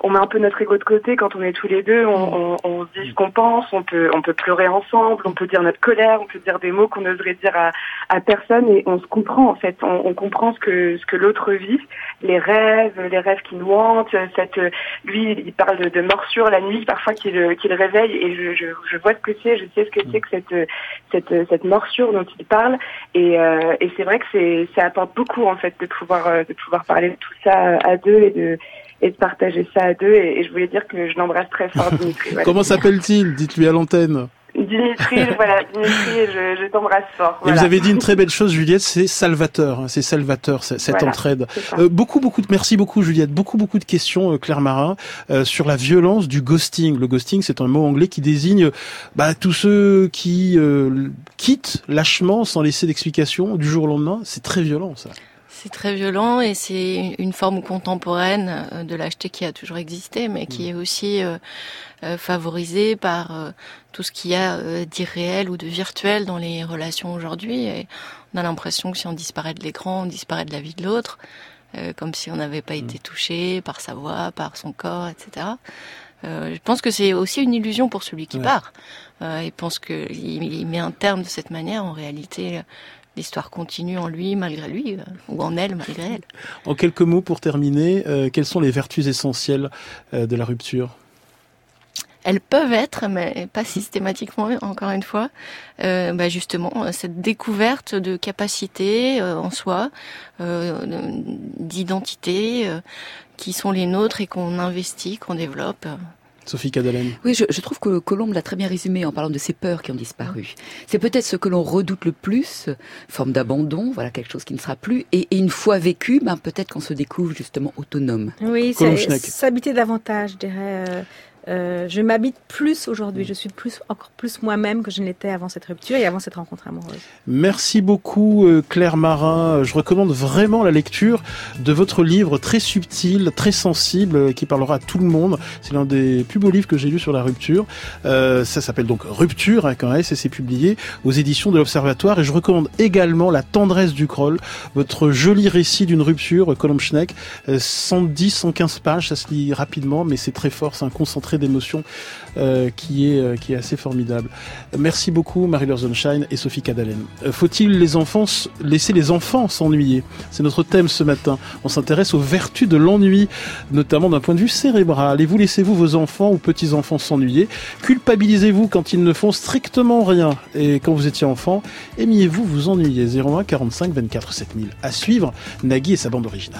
On met un peu notre ego de côté quand on est tous les deux. On, on, on se dit ce qu'on pense. On peut, on peut pleurer ensemble. On peut dire notre colère. On peut dire des mots qu'on n'oserait dire à, à personne. Et on se comprend en fait. On, on comprend ce que ce que l'autre vit, les rêves, les rêves qui nous hantent. Cette, lui, il parle de, de morsure la nuit, parfois qu'il qu'il réveille. Et je, je, je vois ce que c'est. Je sais ce que c'est que cette cette cette morsure dont il parle. Et, euh, et c'est vrai que c'est ça apporte beaucoup en fait de pouvoir euh, de pouvoir parler de tout ça à deux et de et de partager ça à deux. Et, et je voulais dire que je l'embrasse très fort, Dimitri. Voilà. Comment s'appelle-t-il? Dites-lui à l'antenne. Dimitri, voilà, Dimitri, je, je t'embrasse fort. Et vous avez dit une très belle chose, Juliette, c'est salvateur, hein, c'est salvateur cette Voilà, entraide. Euh, beaucoup, beaucoup de merci beaucoup, Juliette. Beaucoup, beaucoup de questions, euh, Claire Marin, euh, sur la violence du ghosting. Le ghosting, c'est un mot anglais qui désigne bah, tous ceux qui euh, quittent lâchement, sans laisser d'explication, du jour au lendemain. C'est très violent, ça. C'est très violent et c'est une forme contemporaine euh, de lâcheté qui a toujours existé, mais qui est aussi euh, euh, favorisée par tout ce qu'il y a d'irréel ou de virtuel dans les relations aujourd'hui. Et on a l'impression que si on disparaît de l'écran, on disparaît de la vie de l'autre, comme si on n'avait pas été touché par sa voix, par son corps, etc. Euh, je pense que c'est aussi une illusion pour celui qui Ouais. part. Euh, il pense qu'il il met un terme de cette manière. En réalité, l'histoire continue en lui malgré lui, euh, ou en elle malgré elle. En quelques mots pour terminer, euh, quelles sont les vertus essentielles euh, de la rupture? Elles peuvent être, mais pas systématiquement, encore une fois, bah justement, cette découverte de capacités euh, en soi, d'identité, qui sont les nôtres et qu'on investit, qu'on développe. Sophie Cadalen. Oui, je, je trouve que Colombe l'a très bien résumé en parlant de ces peurs qui ont disparu. C'est peut-être ce que l'on redoute le plus, forme d'abandon, voilà quelque chose qui ne sera plus. Et, et une fois vécu, ben, peut-être qu'on se découvre justement autonome. Oui, s'habiter davantage, je dirais. euh, euh, je m'habite plus aujourd'hui. Je suis plus, encore plus moi-même que je ne l'étais avant cette rupture et avant cette rencontre amoureuse. Merci beaucoup euh, Claire Marin. Je recommande vraiment la lecture de votre livre très subtil, très sensible, euh, qui parlera à tout le monde. C'est l'un des plus beaux livres que j'ai lu sur la rupture. Euh, ça s'appelle donc Rupture avec un S et c'est publié aux éditions de l'Observatoire. Et je recommande également La tendresse du Kroll, votre joli récit d'une rupture, Colombe Schneck. Euh, 110, 115 pages, ça se lit rapidement, mais c'est très fort, c'est un concentré d'émotions euh, qui est euh, qui est assez formidable. Merci beaucoup Marie-Laure Sunshine et Sophie Cadalen. Euh, Faut-il les enfants laisser les enfants s'ennuyer? C'est notre thème ce matin. On s'intéresse aux vertus de l'ennui, notamment d'un point de vue cérébral. Et vous laissez-vous vos enfants ou petits-enfants s'ennuyer? Culpabilisez-vous quand ils ne font strictement rien Et quand vous étiez enfant, aimiez-vous vous ennuyer? 01 45 24 7000. À suivre, Nagui et sa bande originale.